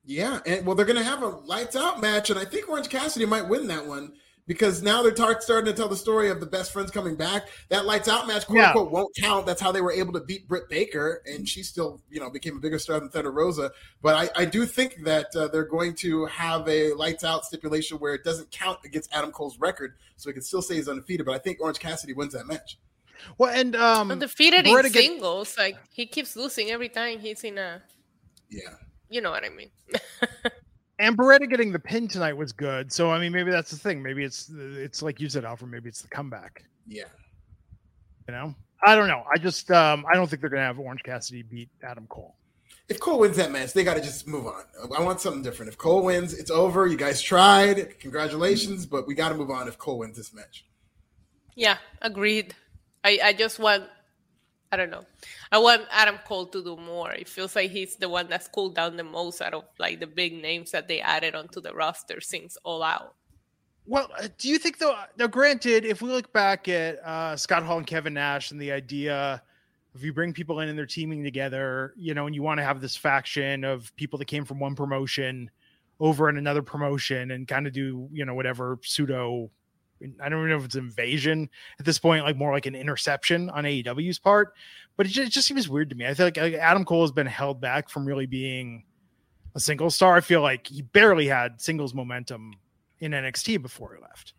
Yeah, and well, they're going to have a lights out match, and I think Orange Cassidy might win that one because now they're tar- starting to tell the story of the best friends coming back. That lights out match, quote Yeah. unquote, won't count. That's how they were able to beat Britt Baker, and she still, you know, became a bigger star than Thunder Rosa. But I, I do think that uh, they're going to have a lights out stipulation where it doesn't count against Adam Cole's record, so he can still say he's undefeated. But I think Orange Cassidy wins that match. Well, and um, Undefeated in Beretta get- singles, like he keeps losing every time he's in a. Yeah. You know what I mean? *laughs* and Beretta getting the pin tonight was good. So I mean, maybe that's the thing. Maybe it's it's like you said, Alfred. Maybe it's the comeback. Yeah. You know, I don't know. I just um, I don't think they're gonna have Orange Cassidy beat Adam Cole. If Cole wins that match, they got to just move on. I want something different. If Cole wins, it's over. You guys tried. Congratulations, but we got to move on if Cole wins this match. Yeah, agreed. I, I just want I don't know. I want Adam Cole to do more. It feels like he's the one that's cooled down the most out of like the big names that they added onto the roster since All Out. Well, uh, do you think though? Now, granted, if we look back at uh, Scott Hall and Kevin Nash and the idea of you bring people in and they're teaming together, you know, and you want to have this faction of people that came from one promotion over in another promotion and kind of do, you know, whatever pseudo. I don't even know if it's invasion at this point, like more like an interception on AEW's part, but it just, it just seems weird to me. I feel like like, Adam Cole has been held back from really being a single star. I feel like he barely had singles momentum in NXT before he left.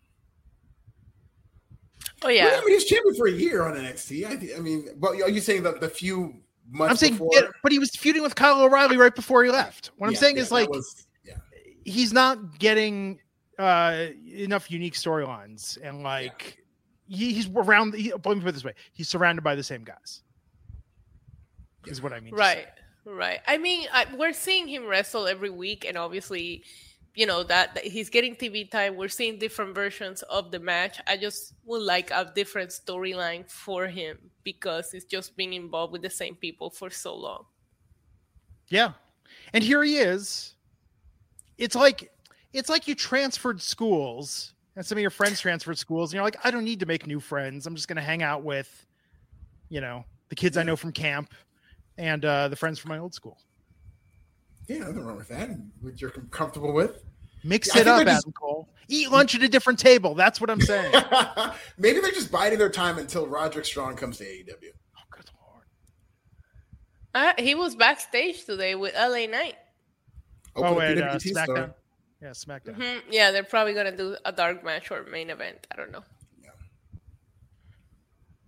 Oh Well, yeah. I mean, he was champion for a year on NXT. I, I mean, but are you saying that the few months I'm saying, before? yeah, but he was feuding with Kyle O'Reilly right before he left. What I'm saying yeah, is like was- yeah. he's not getting uh enough unique storylines and like he, he's around. He, let me put it this way: he's surrounded by the same guys. Is what I mean. Right, right. I mean, I, we're seeing him wrestle every week, and obviously, you know that, that he's getting TV time. We're seeing different versions of the match. I just would like a different storyline for him because it's just being involved with the same people for so long. Yeah. And here he is. It's like it's like you transferred schools and some of your friends transferred schools and you're like, I don't need to make new friends. I'm just gonna hang out with, you know, the kids I know from camp and uh the friends from my old school. Yeah, nothing wrong with that. What you're comfortable with. Mix Yeah, it up, they're just- Adam Cole. Eat lunch at a different table. That's what I'm saying. oh, *laughs* Maybe they're just biding their time until Roderick Strong comes to AEW. good lord. Uh, he was backstage today with LA Knight. Oh, Open and a uh, SmackDown. Yeah, SmackDown. Mhm. Yeah, they're probably gonna do a dark match or main event. I don't know.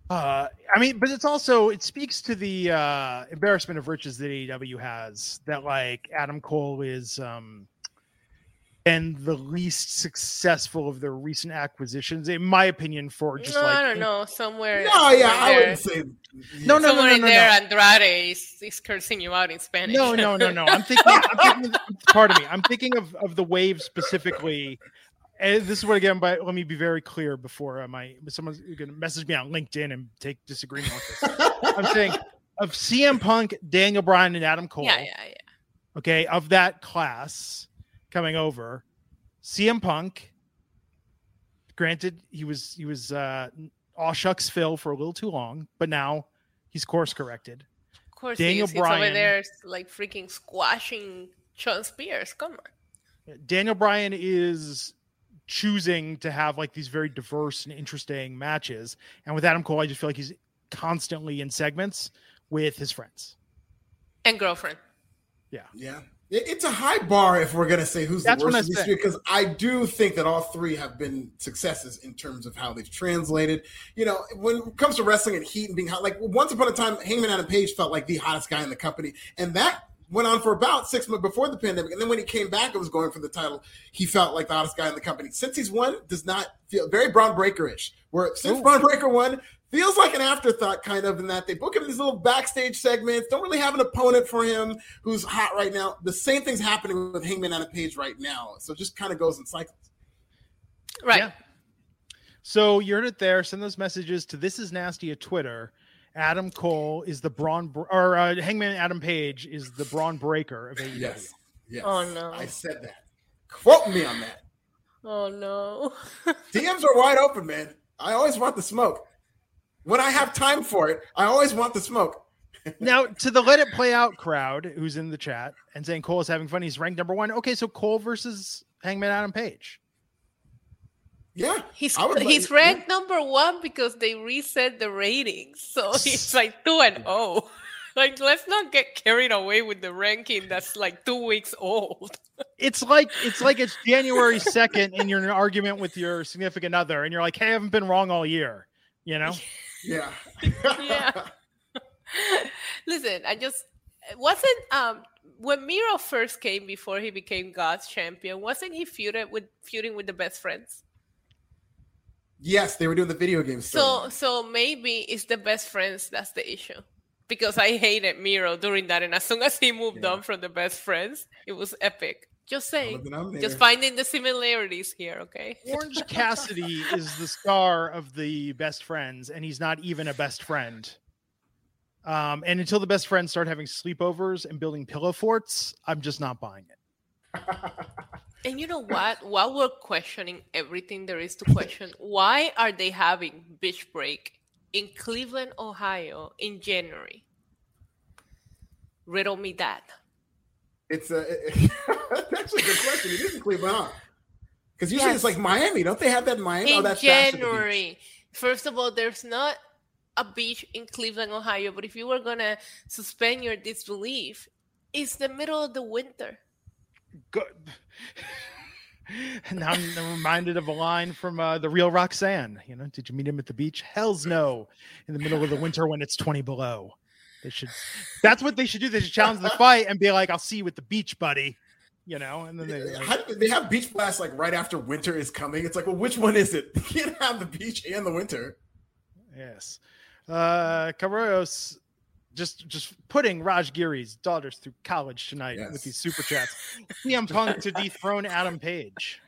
Uh, I mean, but it's also it speaks to the uh, embarrassment of riches that AEW has. That like Adam Cole is um, and the least successful of their recent acquisitions, in my opinion. For just no, like I don't know. Somewhere. No, yeah, somewhere I there- wouldn't say. No, no, somewhere no, in no, there, no. Andrade is, is cursing you out in Spanish. No, no, no, no. I'm thinking. I'm thinking pardon me. I'm thinking of of the wave specifically. And this is what again, but let me be very clear before uh, my someone's going to message me on LinkedIn and take disagreement with this. I'm saying of CM Punk, Daniel Bryan, and Adam Cole. Yeah, yeah, yeah. okay, of that class coming over. CM Punk, granted, he was he was uh all shucks Phil for a little too long, but now he's course corrected. Of course, Daniel he is. He's Bryan. over there, like freaking squashing Shawn Spears. Come on. Daniel Bryan is choosing to have like these very diverse and interesting matches. And with Adam Cole, I just feel like he's constantly in segments with his friends. And girlfriend. Yeah. It- It's a high bar if we're gonna say who's That's the what worst of these because I do think that all three have been successes in terms of how they've translated. You know, when it comes to wrestling and heat and being hot, like once upon a time, Hangman Adam Page felt like the hottest guy in the company, and that went on for about six months before the pandemic. And then when he came back and was going for the title, he felt like the hottest guy in the company. Since he's won, does not feel very Bron Breakker-ish. Where since Ooh. Bron Breakker won, feels like an afterthought kind of in that they book him these little backstage segments, don't really have an opponent for him who's hot right now. The same thing's happening with Hangman on a page right now. So it just kind of goes in cycles. Right. Yeah. So you heard it there. Send those messages to this is nasty at Twitter. Adam Cole is the Bron or uh, Hangman Adam Page is the Bron Breakker of AEW. Yes. Yes. Oh, no. I said that. Quote me on that. Oh no. *laughs* DMs are wide open, man. I always want the smoke. When I have time for it, I always want the smoke. *laughs* Now, to the let it play out crowd who's in the chat and saying Cole is having fun, he's ranked number one. Okay, so Cole versus Hangman Adam Page. Yeah, He's I would like- he's ranked number one because they reset the ratings, *laughs* so he's like two and oh. *laughs* Like, let's not get carried away with the ranking that's like two weeks old. It's like it's like it's January second, and you're in an argument with your significant other, and you're like, "Hey, I haven't been wrong all year," you know. Yeah. Yeah. *laughs* Listen, I just wasn't um when Miro first came before he became God's champion. Wasn't he feuded with feuding with the best friends? yes, they were doing the video game So so maybe it's the best friends that's the issue. Because I hated Miro during that, and as soon as he moved Yeah. on from the best friends, it was epic. Just saying, I'll let them just finding the similarities here, okay? *laughs* Orange *laughs* Cassidy is the star of the best friends, and he's not even a best friend. Um, and until the best friends start having sleepovers and building pillow forts, I'm just not buying it. *laughs* And you know what? While we're questioning everything there is to question, why are they having beach break in Cleveland, Ohio in January? Riddle me that. It's a that's a good question. It is in Cleveland, Because usually Yes. it's like Miami. Don't they have that in Miami? oh, in that's Bash at the Beach. January. First of all, there's not a beach in Cleveland, Ohio, but if you were gonna suspend your disbelief, it's the middle of the winter. Good. And *laughs* now I'm reminded of a line from uh, the real Roxanne. You know, did you meet him at the beach? Hell's no. In the middle of the winter when it's 20 below. They should. That's what they should do. They should challenge the *laughs* fight and be like, "I'll see you at the beach, buddy." You know, and then they. like, How do they have beach blast like right after winter is coming? It's like, well, which one is it? *laughs* You can't have the beach and the winter. Yes. Uh just just putting Raj Giri's daughters through college tonight with these super chats. *laughs* CM Punk to dethrone Adam Page.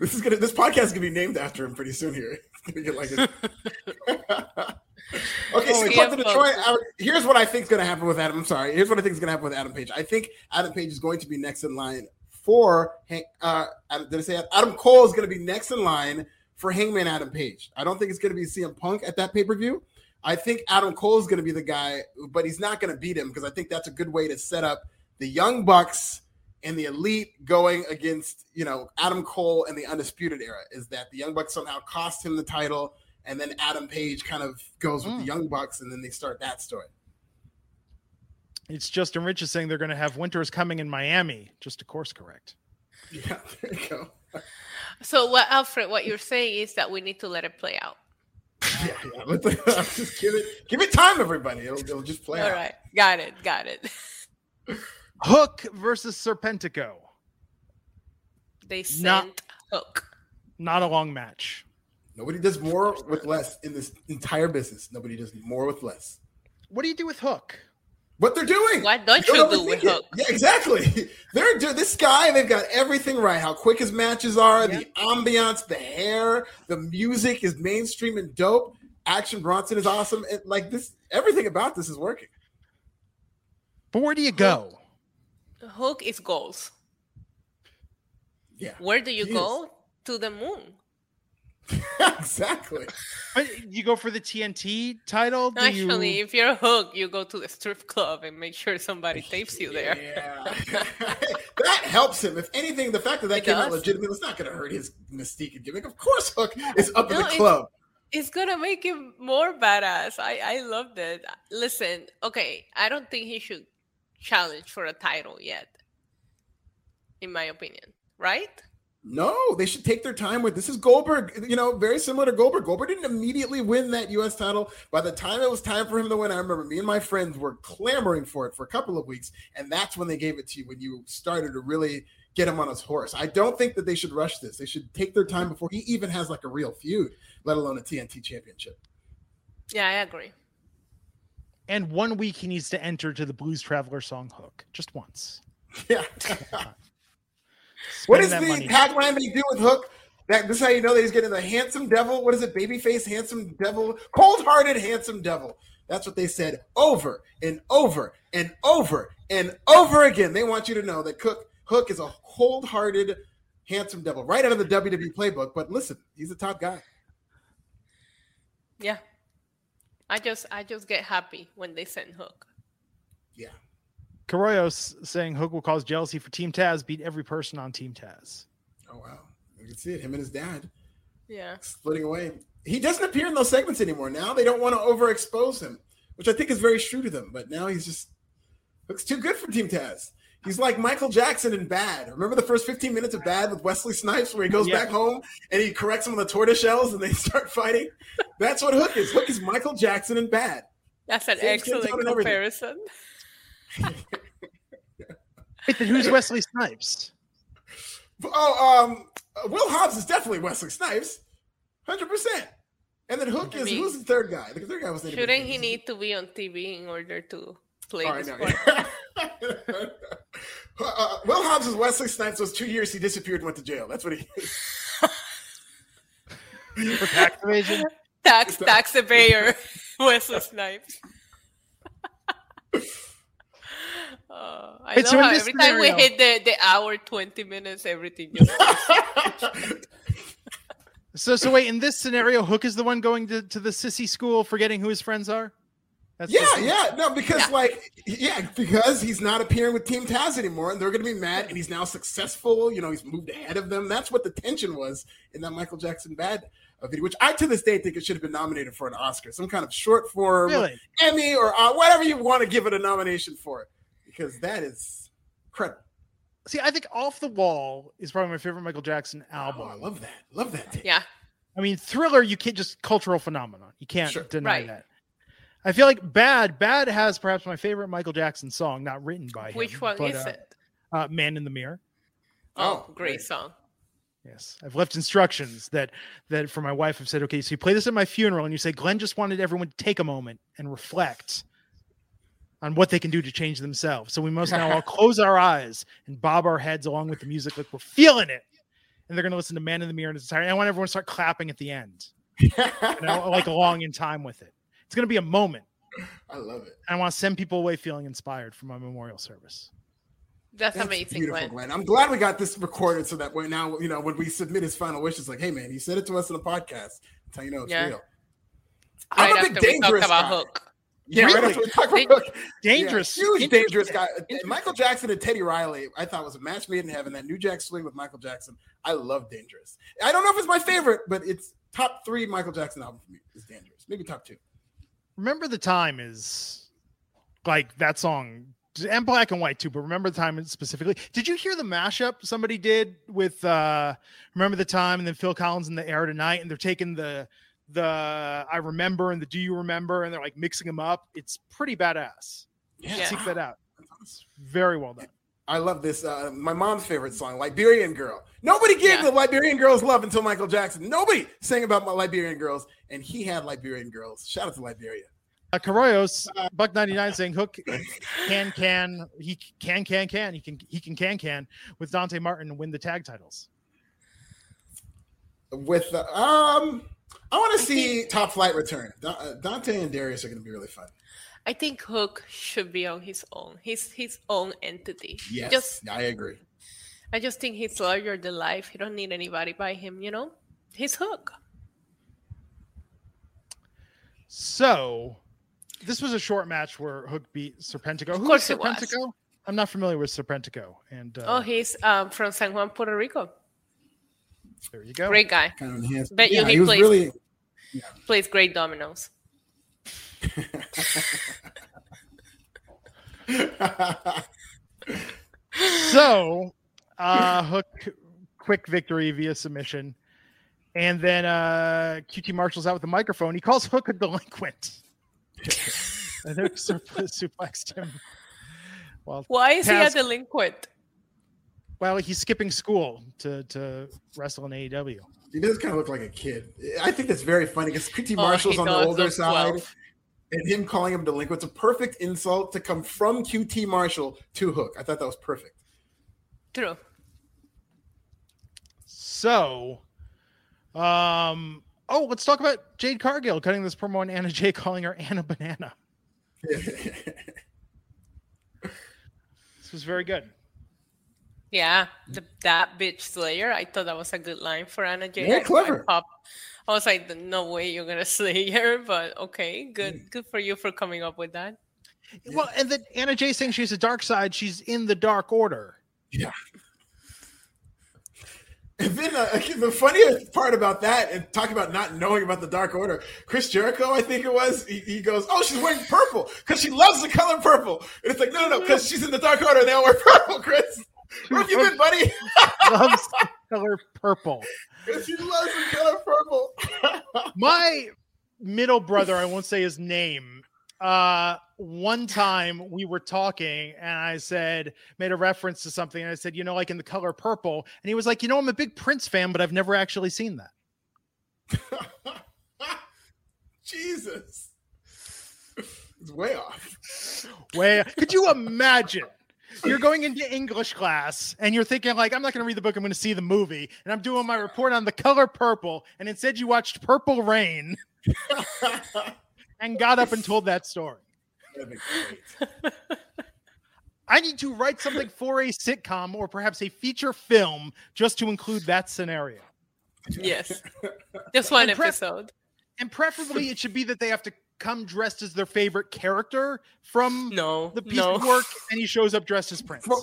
This is gonna. This podcast is gonna be named after him pretty soon. Here, *laughs* it's gonna get like. A... okay, so to Detroit. uh, Here's what I think is gonna happen with Adam. I'm sorry. Here's what I think is gonna happen with Adam Page. I think Adam Page is going to be next in line for. Hank- Uh, Adam- did I say? Adam Cole is gonna be next in line for Hangman Adam Page. I don't think it's gonna be CM Punk at that pay per view. I think Adam Cole is going to be the guy, but he's not going to beat him because I think that's a good way to set up the Young Bucks and the Elite going against, you know, Adam Cole and the Undisputed Era. Is that the Young Bucks somehow cost him the title, and then Adam Page kind of goes with the Mm. Young Bucks, and then they start that story. It's Justin Rich is saying they're going to have winters coming in Miami. Just to course correct. Yeah, *laughs* there you go. So, what Alfred, what you're saying is that we need to let it play out. *laughs* Yeah, yeah. Let the, *laughs* just give it, give it time, everybody. It'll, it'll just play All out. right, got it, got it. Hook versus Serpentico. They sent Not- Hook. Not a long match. Nobody does more with less in this entire business. Nobody does more with less. What do you do with Hook? what they're doing. What don't Don't you do with it. Hook? Yeah, exactly. *laughs* They're doing this guy. They've got everything right. How quick his matches are, the ambiance, the hair, the music is mainstream and dope. Action Bronson is awesome. It, like this, everything about this is working. But where do you go? Hook is goals. Yeah, Where do you He go? To the moon. *laughs* exactly. But you go for the TNT title? Do Actually, you... if you're Hook, you go to the strip club and make sure somebody *laughs* tapes you there. Yeah. *laughs* that helps him. If anything, the fact that that It came out does. legitimate, it's not going to hurt his mystique and gimmick. Of course, Hook is up in No, the it's- club. It's gonna make him more badass. I I loved it. Listen, okay, I don't think he should challenge for a title yet. In my opinion, right? No, they should take their time with this. Is Goldberg, you know, very similar to Goldberg. Goldberg didn't immediately win that U.S. title. By the time it was time for him to win, I remember me and my friends were clamoring for it for a couple of weeks, and that's when they gave it to you when you started to really get him on his horse. I don't think that they should rush this. They should take their time before he even has like a real feud, let alone a TNT championship. Yeah, I agree. And one week he needs to enter to the Blues Traveler song Hook. Just once. *laughs* Yeah. *laughs* what Spend the money. tagline they do with Hook? That this is how you know that he's getting the handsome devil. What is it? Babyface, handsome devil, cold-hearted, handsome devil. That's what they said over and over and over and over again. They want you to know that Cook Hook is a cold-hearted, handsome devil, right out of the WWE playbook. But listen, he's a top guy. Yeah. I just I just get happy when they send Hook. Yeah. Carollos saying Hook will cause jealousy for Team Taz, beat every person on Team Taz. Oh wow, you can see it. Him and his dad. Yeah. Splitting away. He doesn't appear in those segments anymore. Now they don't want to overexpose him, which I think is very true to them. But now he's just looks too good for Team Taz. He's like Michael Jackson in Bad. Remember the first 15 minutes of Bad with Wesley Snipes where he goes Yeah. back home and he corrects some of the tortoise shells and they *laughs* start fighting? That's what Hook is. Hook is Michael Jackson in Bad. That's an Same excellent tone and everything. comparison. *laughs* Wait, then who's Wesley Snipes? Oh, um, uh, Will Hobbs is definitely Wesley Snipes, hundred percent. And then Hook is who's the third guy? The third guy was named Shouldn't he need to be on TV in order to play Oh, I this know. part? *laughs* uh, Will Hobbs is Wesley Snipes. Those two years he disappeared and went to jail. That's what he is. *laughs* For tax evasion? Tax tax evader, *laughs* Wesley Snipes. Uh, I Wait, know how this every time we hit the, the hour twenty minutes, everything *laughs* So, so wait, in this scenario, Hook is the one going to, to the sissy school, forgetting who his friends are? That's yeah, yeah, no, because Yeah. like, yeah, because he's not appearing with Team Taz anymore, and they're going to be mad, and he's now successful. You know, he's moved ahead of them. That's what the tension was in that Michael Jackson Bad uh, video, which I to this day think it should have been nominated for an Oscar, some kind of short form Really? Emmy or uh, whatever you want to give it a nomination for, because that is incredible. See, I think Off the Wall is probably my favorite Michael Jackson Oh, album. I love that. Love that. Tape. yeah. I mean, Thriller, you can't just cultural phenomenon. You can't Sure. deny Right. that. I feel like Bad, Bad has perhaps my favorite Michael Jackson song, not written by him. Which one but, is uh, it? Uh, Man in the Mirror. Oh, Oh, great great. song. Yes, I've left instructions that that for my wife. I've said, okay, so you play this at my funeral, and you say, Glenn just wanted everyone to take a moment and reflect on what they can do to change themselves. So we must now all *laughs* close our eyes and bob our heads along with the music, like we're feeling it. And they're going to listen to Man in the Mirror and its entirety. I want everyone to start clapping at the end, you know, like along in time with it. It's going to be a moment. I love it. I want to send people away feeling inspired for my memorial service. That's, That's amazing, beautiful, Glenn. Glenn. I'm glad we got this recorded so that way now, you know, when we submit his final wishes, like, hey man, he said it to us in a podcast. That's how you know it's Yeah. real. Right I'm a big after we dangerous about guy. Hook. Yeah, right Really? after we talk about Did- Hook. Dangerous, Yeah, huge dangerous guy. Michael Jackson and Teddy Riley, I thought was a match made in heaven. That New Jack Swing with Michael Jackson, I love Dangerous. I don't know if it's my favorite, but it's top three Michael Jackson album for me. Is Dangerous, maybe top two. remember the time is like that song and black and white too but remember the time specifically did you hear the mashup somebody did with uh remember the time and then phil collins in the air tonight and they're taking the the i remember and the do you remember and they're like mixing them up it's pretty badass Yeah. seek that out it's very well done I love this. Uh, my mom's favorite song, Liberian Girl. Nobody gave Yeah. the Liberian Girls love until Michael Jackson. Nobody sang about my Liberian Girls, and he had Liberian Girls. Shout out to Liberia. uh, Carollos, buck 99 saying hook *laughs* can can he can can can he can he can can can with dante martin win the tag titles With the, um, I want to see Top Flight return. Uh, Dante and Darius are going to be really fun. I think Hook should be on his own. He's his own entity. Yes, Just I agree. I just think he's larger than life. He don't need anybody by him, you know? He's Hook. So, this was a short match where Hook beat Serpentico. Who course was. Serpentico? I'm not familiar with Serpentico. And uh, Oh, he's um, from San Juan, Puerto Rico. There you go. Great guy. Kind of enhanced. Bet you yeah, he he was plays- really. *laughs* Plays great dominoes. *laughs* So, uh, Hook quick victory via submission. And then uh, QT Marshall's out with the microphone. He calls Hook a delinquent. *laughs* and Hook sup- suplexed him. Well, Why is he a delinquent? Well, he's skipping school to, to wrestle in AEW. he does kind of look like a kid. I think that's very funny because QT Oh, Marshall's he on the older side, 12. and him calling him delinquent. It's a perfect insult to come from QT Marshall to Hook. I thought that was perfect. True. So, um, oh, let's talk about Jade Cargill cutting this promo on Anna Jay *laughs* calling her Anna Banana. *laughs* This was very good. Yeah, the, that bitch Slayer. I thought that was a good line for Anna Jay. Very I- clever. I, pop, I was like, no way you're gonna *laughs* slay her, but okay, good, good for you for coming up with that. Well, and then Anna Jay saying she's a dark side. She's in the Dark Order. Yeah. And then uh, *laughs* the funniest part about that, and talking about not knowing about the Dark Order, Chris Jericho, I think it was, he, he goes, "Oh, she's wearing purple because she loves the color purple." And it's like, no, no, no, because she's in the Dark Order, they all wear *laughs* purple. Chris, where have you been, buddy? *laughs* loves the color purple. She loves the color purple. *laughs* My middle brother, I won't say his name, uh, one time we were talking and I said, made a reference to something. And I said, you know, like in the color purple. And he was like, you know, I'm a big Prince fan, but I've never actually seen that. *laughs* Jesus. It's way off. Way. Could you imagine? You're going into English class and you're thinking, like, I'm not going to read the book, I'm going to see the movie. And I'm doing my report on the color purple. And instead, you watched Purple Rain and got up and told that story. I need to write something for a sitcom or perhaps a feature film just to include that scenario. Yes. *laughs* Just one And pref- episode. And preferably it should be that they have to come dressed as their favorite character from No. the piece no. of work and he shows up dressed as Prince. From-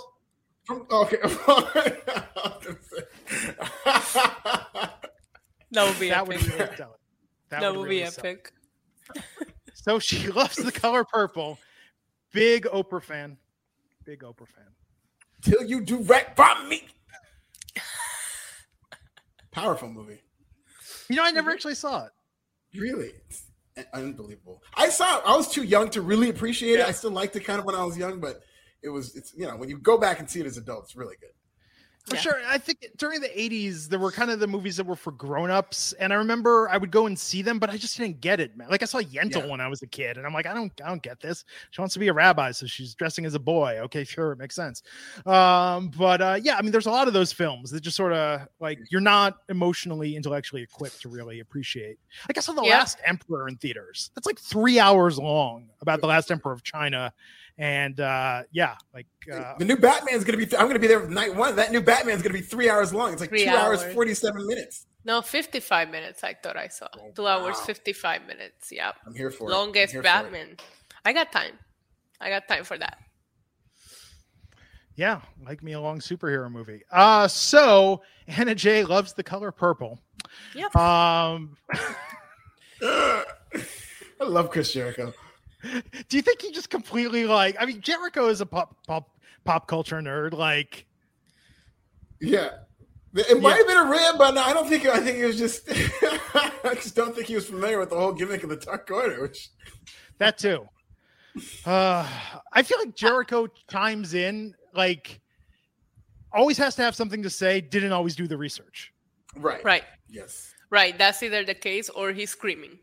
from- okay. *laughs* That would be that would epic. be it, Dylan. That, would would be really sell epic. So she *laughs* loves the color purple. Big Oprah fan. Big Oprah fan. Till you do right by me. Powerful movie. You know, I never actually saw it. Really? Unbelievable. I saw I was too young to really appreciate it. I still liked it kind of when I was young, but it was it's you know, when you go back and see it as adults, it's really good. For Yeah. sure. I think during the 80s, there were kind of the movies that were for grown-ups. And I remember I would go and see them, but I just didn't get it, man. Like I saw Yentl Yeah. when I was a kid, and I'm like, I don't I don't get this. She wants to be a rabbi, so she's dressing as a boy. Okay, sure, it makes sense. Um, but uh, yeah, I mean, there's a lot of those films that just sort of like you're not emotionally, intellectually equipped to really appreciate. Like I saw The Yeah. Last Emperor in theaters. That's like three hours long about the last emperor of China. And uh yeah, like uh the new Batman's gonna be I'm gonna be there night one. That new Batman's gonna be three hours long. It's like two hours, hours. 47 minutes. No, 55 minutes, I thought I saw. Oh, Two hours, wow. 55 minutes. Yeah. I'm here for Longest here for. Batman. I got time. I got time for that. Yeah, like me a long superhero movie. Uh so Anna Jay loves the color purple. Yep. Um *laughs* *laughs* I love Chris Jericho. Do you think he just completely like I mean Jericho is a pop pop pop culture nerd like Yeah. It might Yeah. have been a rib, but no, I don't think I think it was just *laughs* I just don't think he was familiar with the whole gimmick of the Dark Order, which that too. Uh I feel like Jericho chimes in like always has to have something to say, didn't always do the research. right. Right. Yes. Right. That's either the case or he's screaming.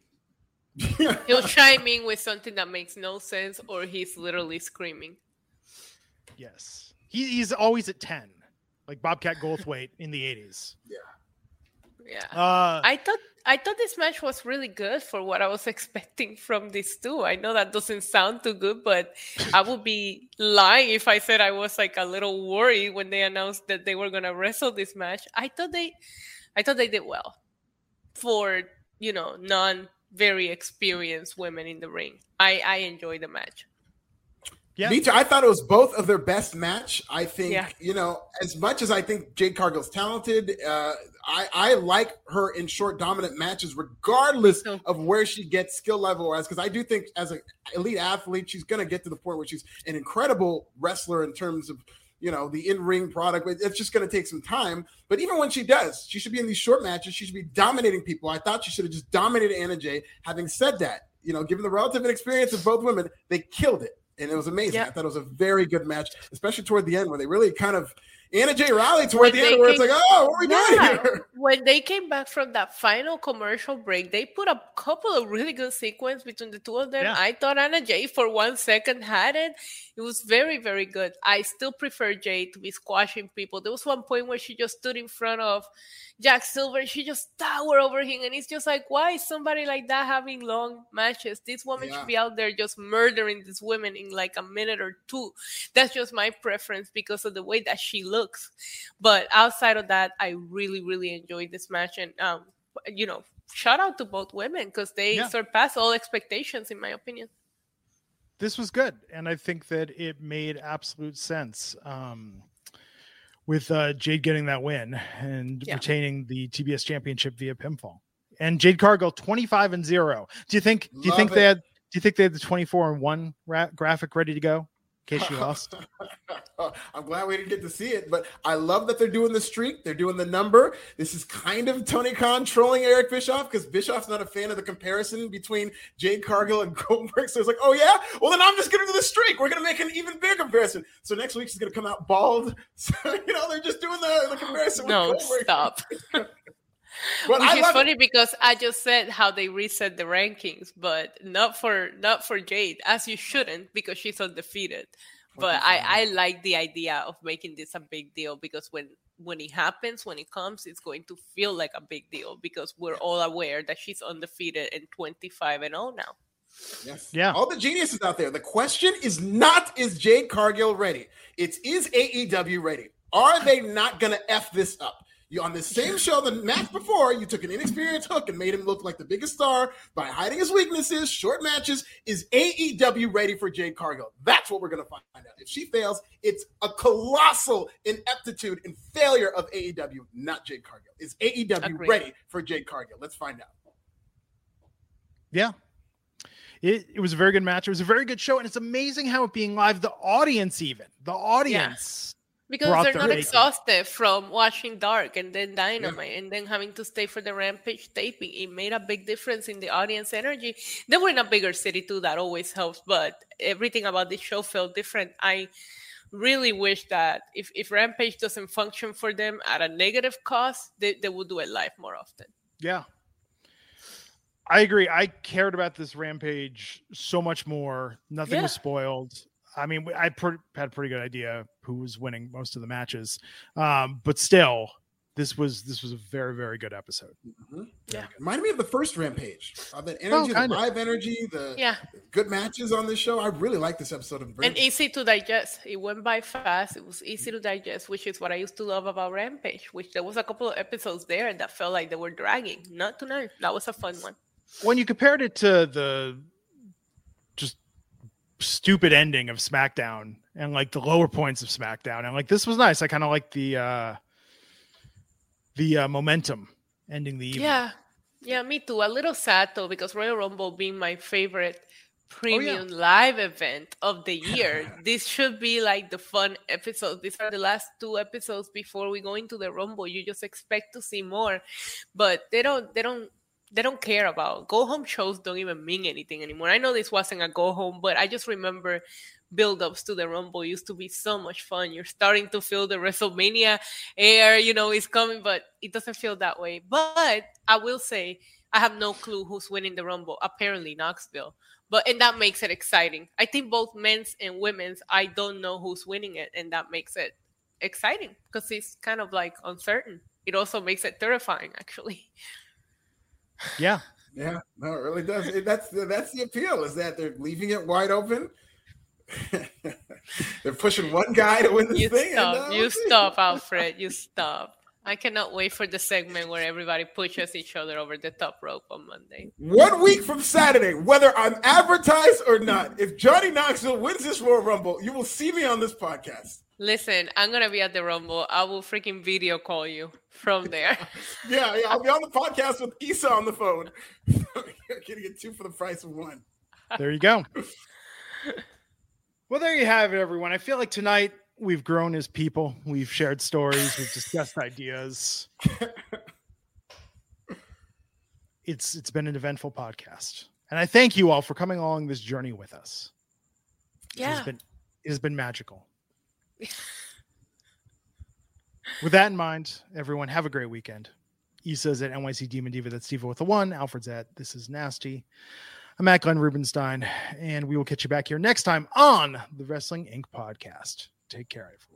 *laughs* He'll chime in with something that makes no sense or he's literally screaming. Yes. He, he's always at 10, like Bobcat Goldthwait in the 80s. Yeah. Uh, I thought I thought this match was really good for what I was *laughs* expecting from these two. I know that doesn't sound too good, but I would be lying if I said I was like a little worried when they announced that they were gonna wrestle this match. I thought they I thought they did well for you know non very experienced women in the ring. I I enjoy the match. yeah. Me too. I thought it was both of their best match. I think, Yeah. you know, as much as I think Jade Cargill's talented, uh, I, I like her in short, dominant matches, regardless So- of where she gets skill level wise. Because I do think, as an elite athlete, she's going to get to the point where she's an incredible wrestler in terms of, you know, the in ring product. It's just going to take some time. But even when she does, she should be in these short matches. She should be dominating people. I thought she should have just dominated Anna Jay. Having said that, you know, given the relative inexperience of both women, they killed it. And it was amazing. Yeah. I thought it was a very good match, especially toward the end where they really kind of Anna Jay Riley toward When the end where it's like, oh, what are we doing here? *laughs* when they came back from that final commercial break, they put a couple of really good sequence between the two of them. Yeah. I thought Anna Jay for one second had it. It was very, very good. I still prefer Jay to be squashing people. There was one point where she just stood in front of Jack Silver and she just towered over him. And it's just like, why is somebody like that having long matches? This woman Yeah. should be out there just murdering these women in like a minute or two. That's just my preference because of the way that she looks. But outside of that, I really, really enjoyed this match. And, um, you know, shout out to both women because they Yeah. surpassed all expectations, in my opinion. this was good and i think that it made absolute sense um with uh, Jade getting that win and Yeah. retaining the TBS championship via pinfall. And Jade Cargill 25 and 0. Do you think do you think Love they had do you think they had the 24 and 1 ra- graphic ready to go in case *laughs* you lost? I'm glad we didn't get to see it, but I love that they're doing the streak. They're doing the number. This is kind of Tony Khan trolling Eric Bischoff because Bischoff's not a fan of the comparison between Jade Cargill and *laughs* Goldberg. So it's like, oh yeah, well then I'm just gonna do the streak. We're gonna make an even bigger comparison. So next week she's gonna come out bald. *laughs* So you know they're just doing the, the comparison. with No, Goldberg. stop. But Which I is funny it. because I just said how they reset the rankings, but not for not for Jade, as you shouldn't, because she's undefeated. But I, I like the idea of making this a big deal because when when it happens, when it comes, it's going to feel like a big deal because we're all aware that she's undefeated and 25 and 0 now. Yes. Yeah. All the geniuses out there. The question is not is Jade Cargill ready? It's is AEW ready? Are they not gonna F this up? You on the same show the match before, you took an inexperienced hook and made him look like the biggest star by hiding his weaknesses, short matches. Is AEW ready for Jade Cargill? That's what we're gonna find out. If she fails, it's a colossal ineptitude and failure of AEW, not Jade Cargill. Is AEW Agreed. ready for Jade Cargill? Let's find out. Yeah. It, it was a very good match. It was a very good show. And it's amazing how it being live, the audience, even the audience. Because they're not exhausted from watching Dark and then Dynamite and then having to stay for the Rampage taping. It made a big difference in the audience energy. They were in a bigger city too, that always helps, but everything about this show felt different. I really wish that if, if Rampage doesn't function for them at a negative cost, they, they would do it live more often. Yeah. I agree. I cared about this rampage so much more. Nothing was spoiled. I mean, I pre- had a pretty good idea who was winning most of the matches, um, but still, this was this was a very very good episode. Yeah. Reminded me of the first Rampage. Uh, that energy, the kinda. live energy, the Yeah. good matches on this show. I really like this episode of and easy to digest. It went by fast. It was easy to digest, which is what I used to love about Rampage. Which there was a couple of episodes there that felt like they were dragging. Not tonight. That was a fun one. When you compared it to the just stupid ending of SmackDown and like the lower points of SmackDown, and like this was nice. I kind of like the uh the uh, momentum ending the evening. Yeah, yeah, me too. A little sad though because Royal Rumble being my favorite premium live event of the year. *laughs* this should be like the fun episode. These are the last two episodes before we go into the Rumble. You just expect to see more, but they don't. They don't. They don't care about go home shows. Don't even mean anything anymore. I know this wasn't a go home, but I just remember build-ups to the Rumble used to be so much fun. You're starting to feel the WrestleMania air, you know, is coming, but it doesn't feel that way. But I will say, I have no clue who's winning the Rumble. Apparently, Knoxville. But and that makes it exciting. I think both men's and women's, I don't know who's winning it, and that makes it exciting because it's kind of like uncertain. It also makes it terrifying, actually. *laughs* yeah. yeah, no, it really does. It- that's the, that's the appeal is that they're leaving it wide open. *laughs* they're pushing one guy to win this You thing. stop. You we'll stop, Alfred. You stop. I cannot wait for the segment where everybody pushes each other over the top rope on Monday. One week from Saturday, whether I'm advertised or not, if Johnny Knoxville wins this Royal Rumble, you will see me on this podcast. Listen, I'm gonna be at the Rumble. I will freaking video call you from there. *laughs* Yeah, yeah, I'll be on the podcast with Issa on the phone. You're getting it two for the price of one. There you go. *laughs* well, there you have it, everyone. I feel like tonight we've grown as people. We've shared stories. We've discussed ideas. *laughs* It's it's been an eventful podcast, and I thank you all for coming along this journey with us. It has Yeah. been it has been magical. *laughs* with that in mind, everyone have a great weekend. Issa's at NYC Demon Diva. That's Steve with a one. Alfred's at This Is Nasty. I'm at Glenn Rubenstein, and we will catch you back here next time on the Wrestling Inc. podcast. Take care, everyone.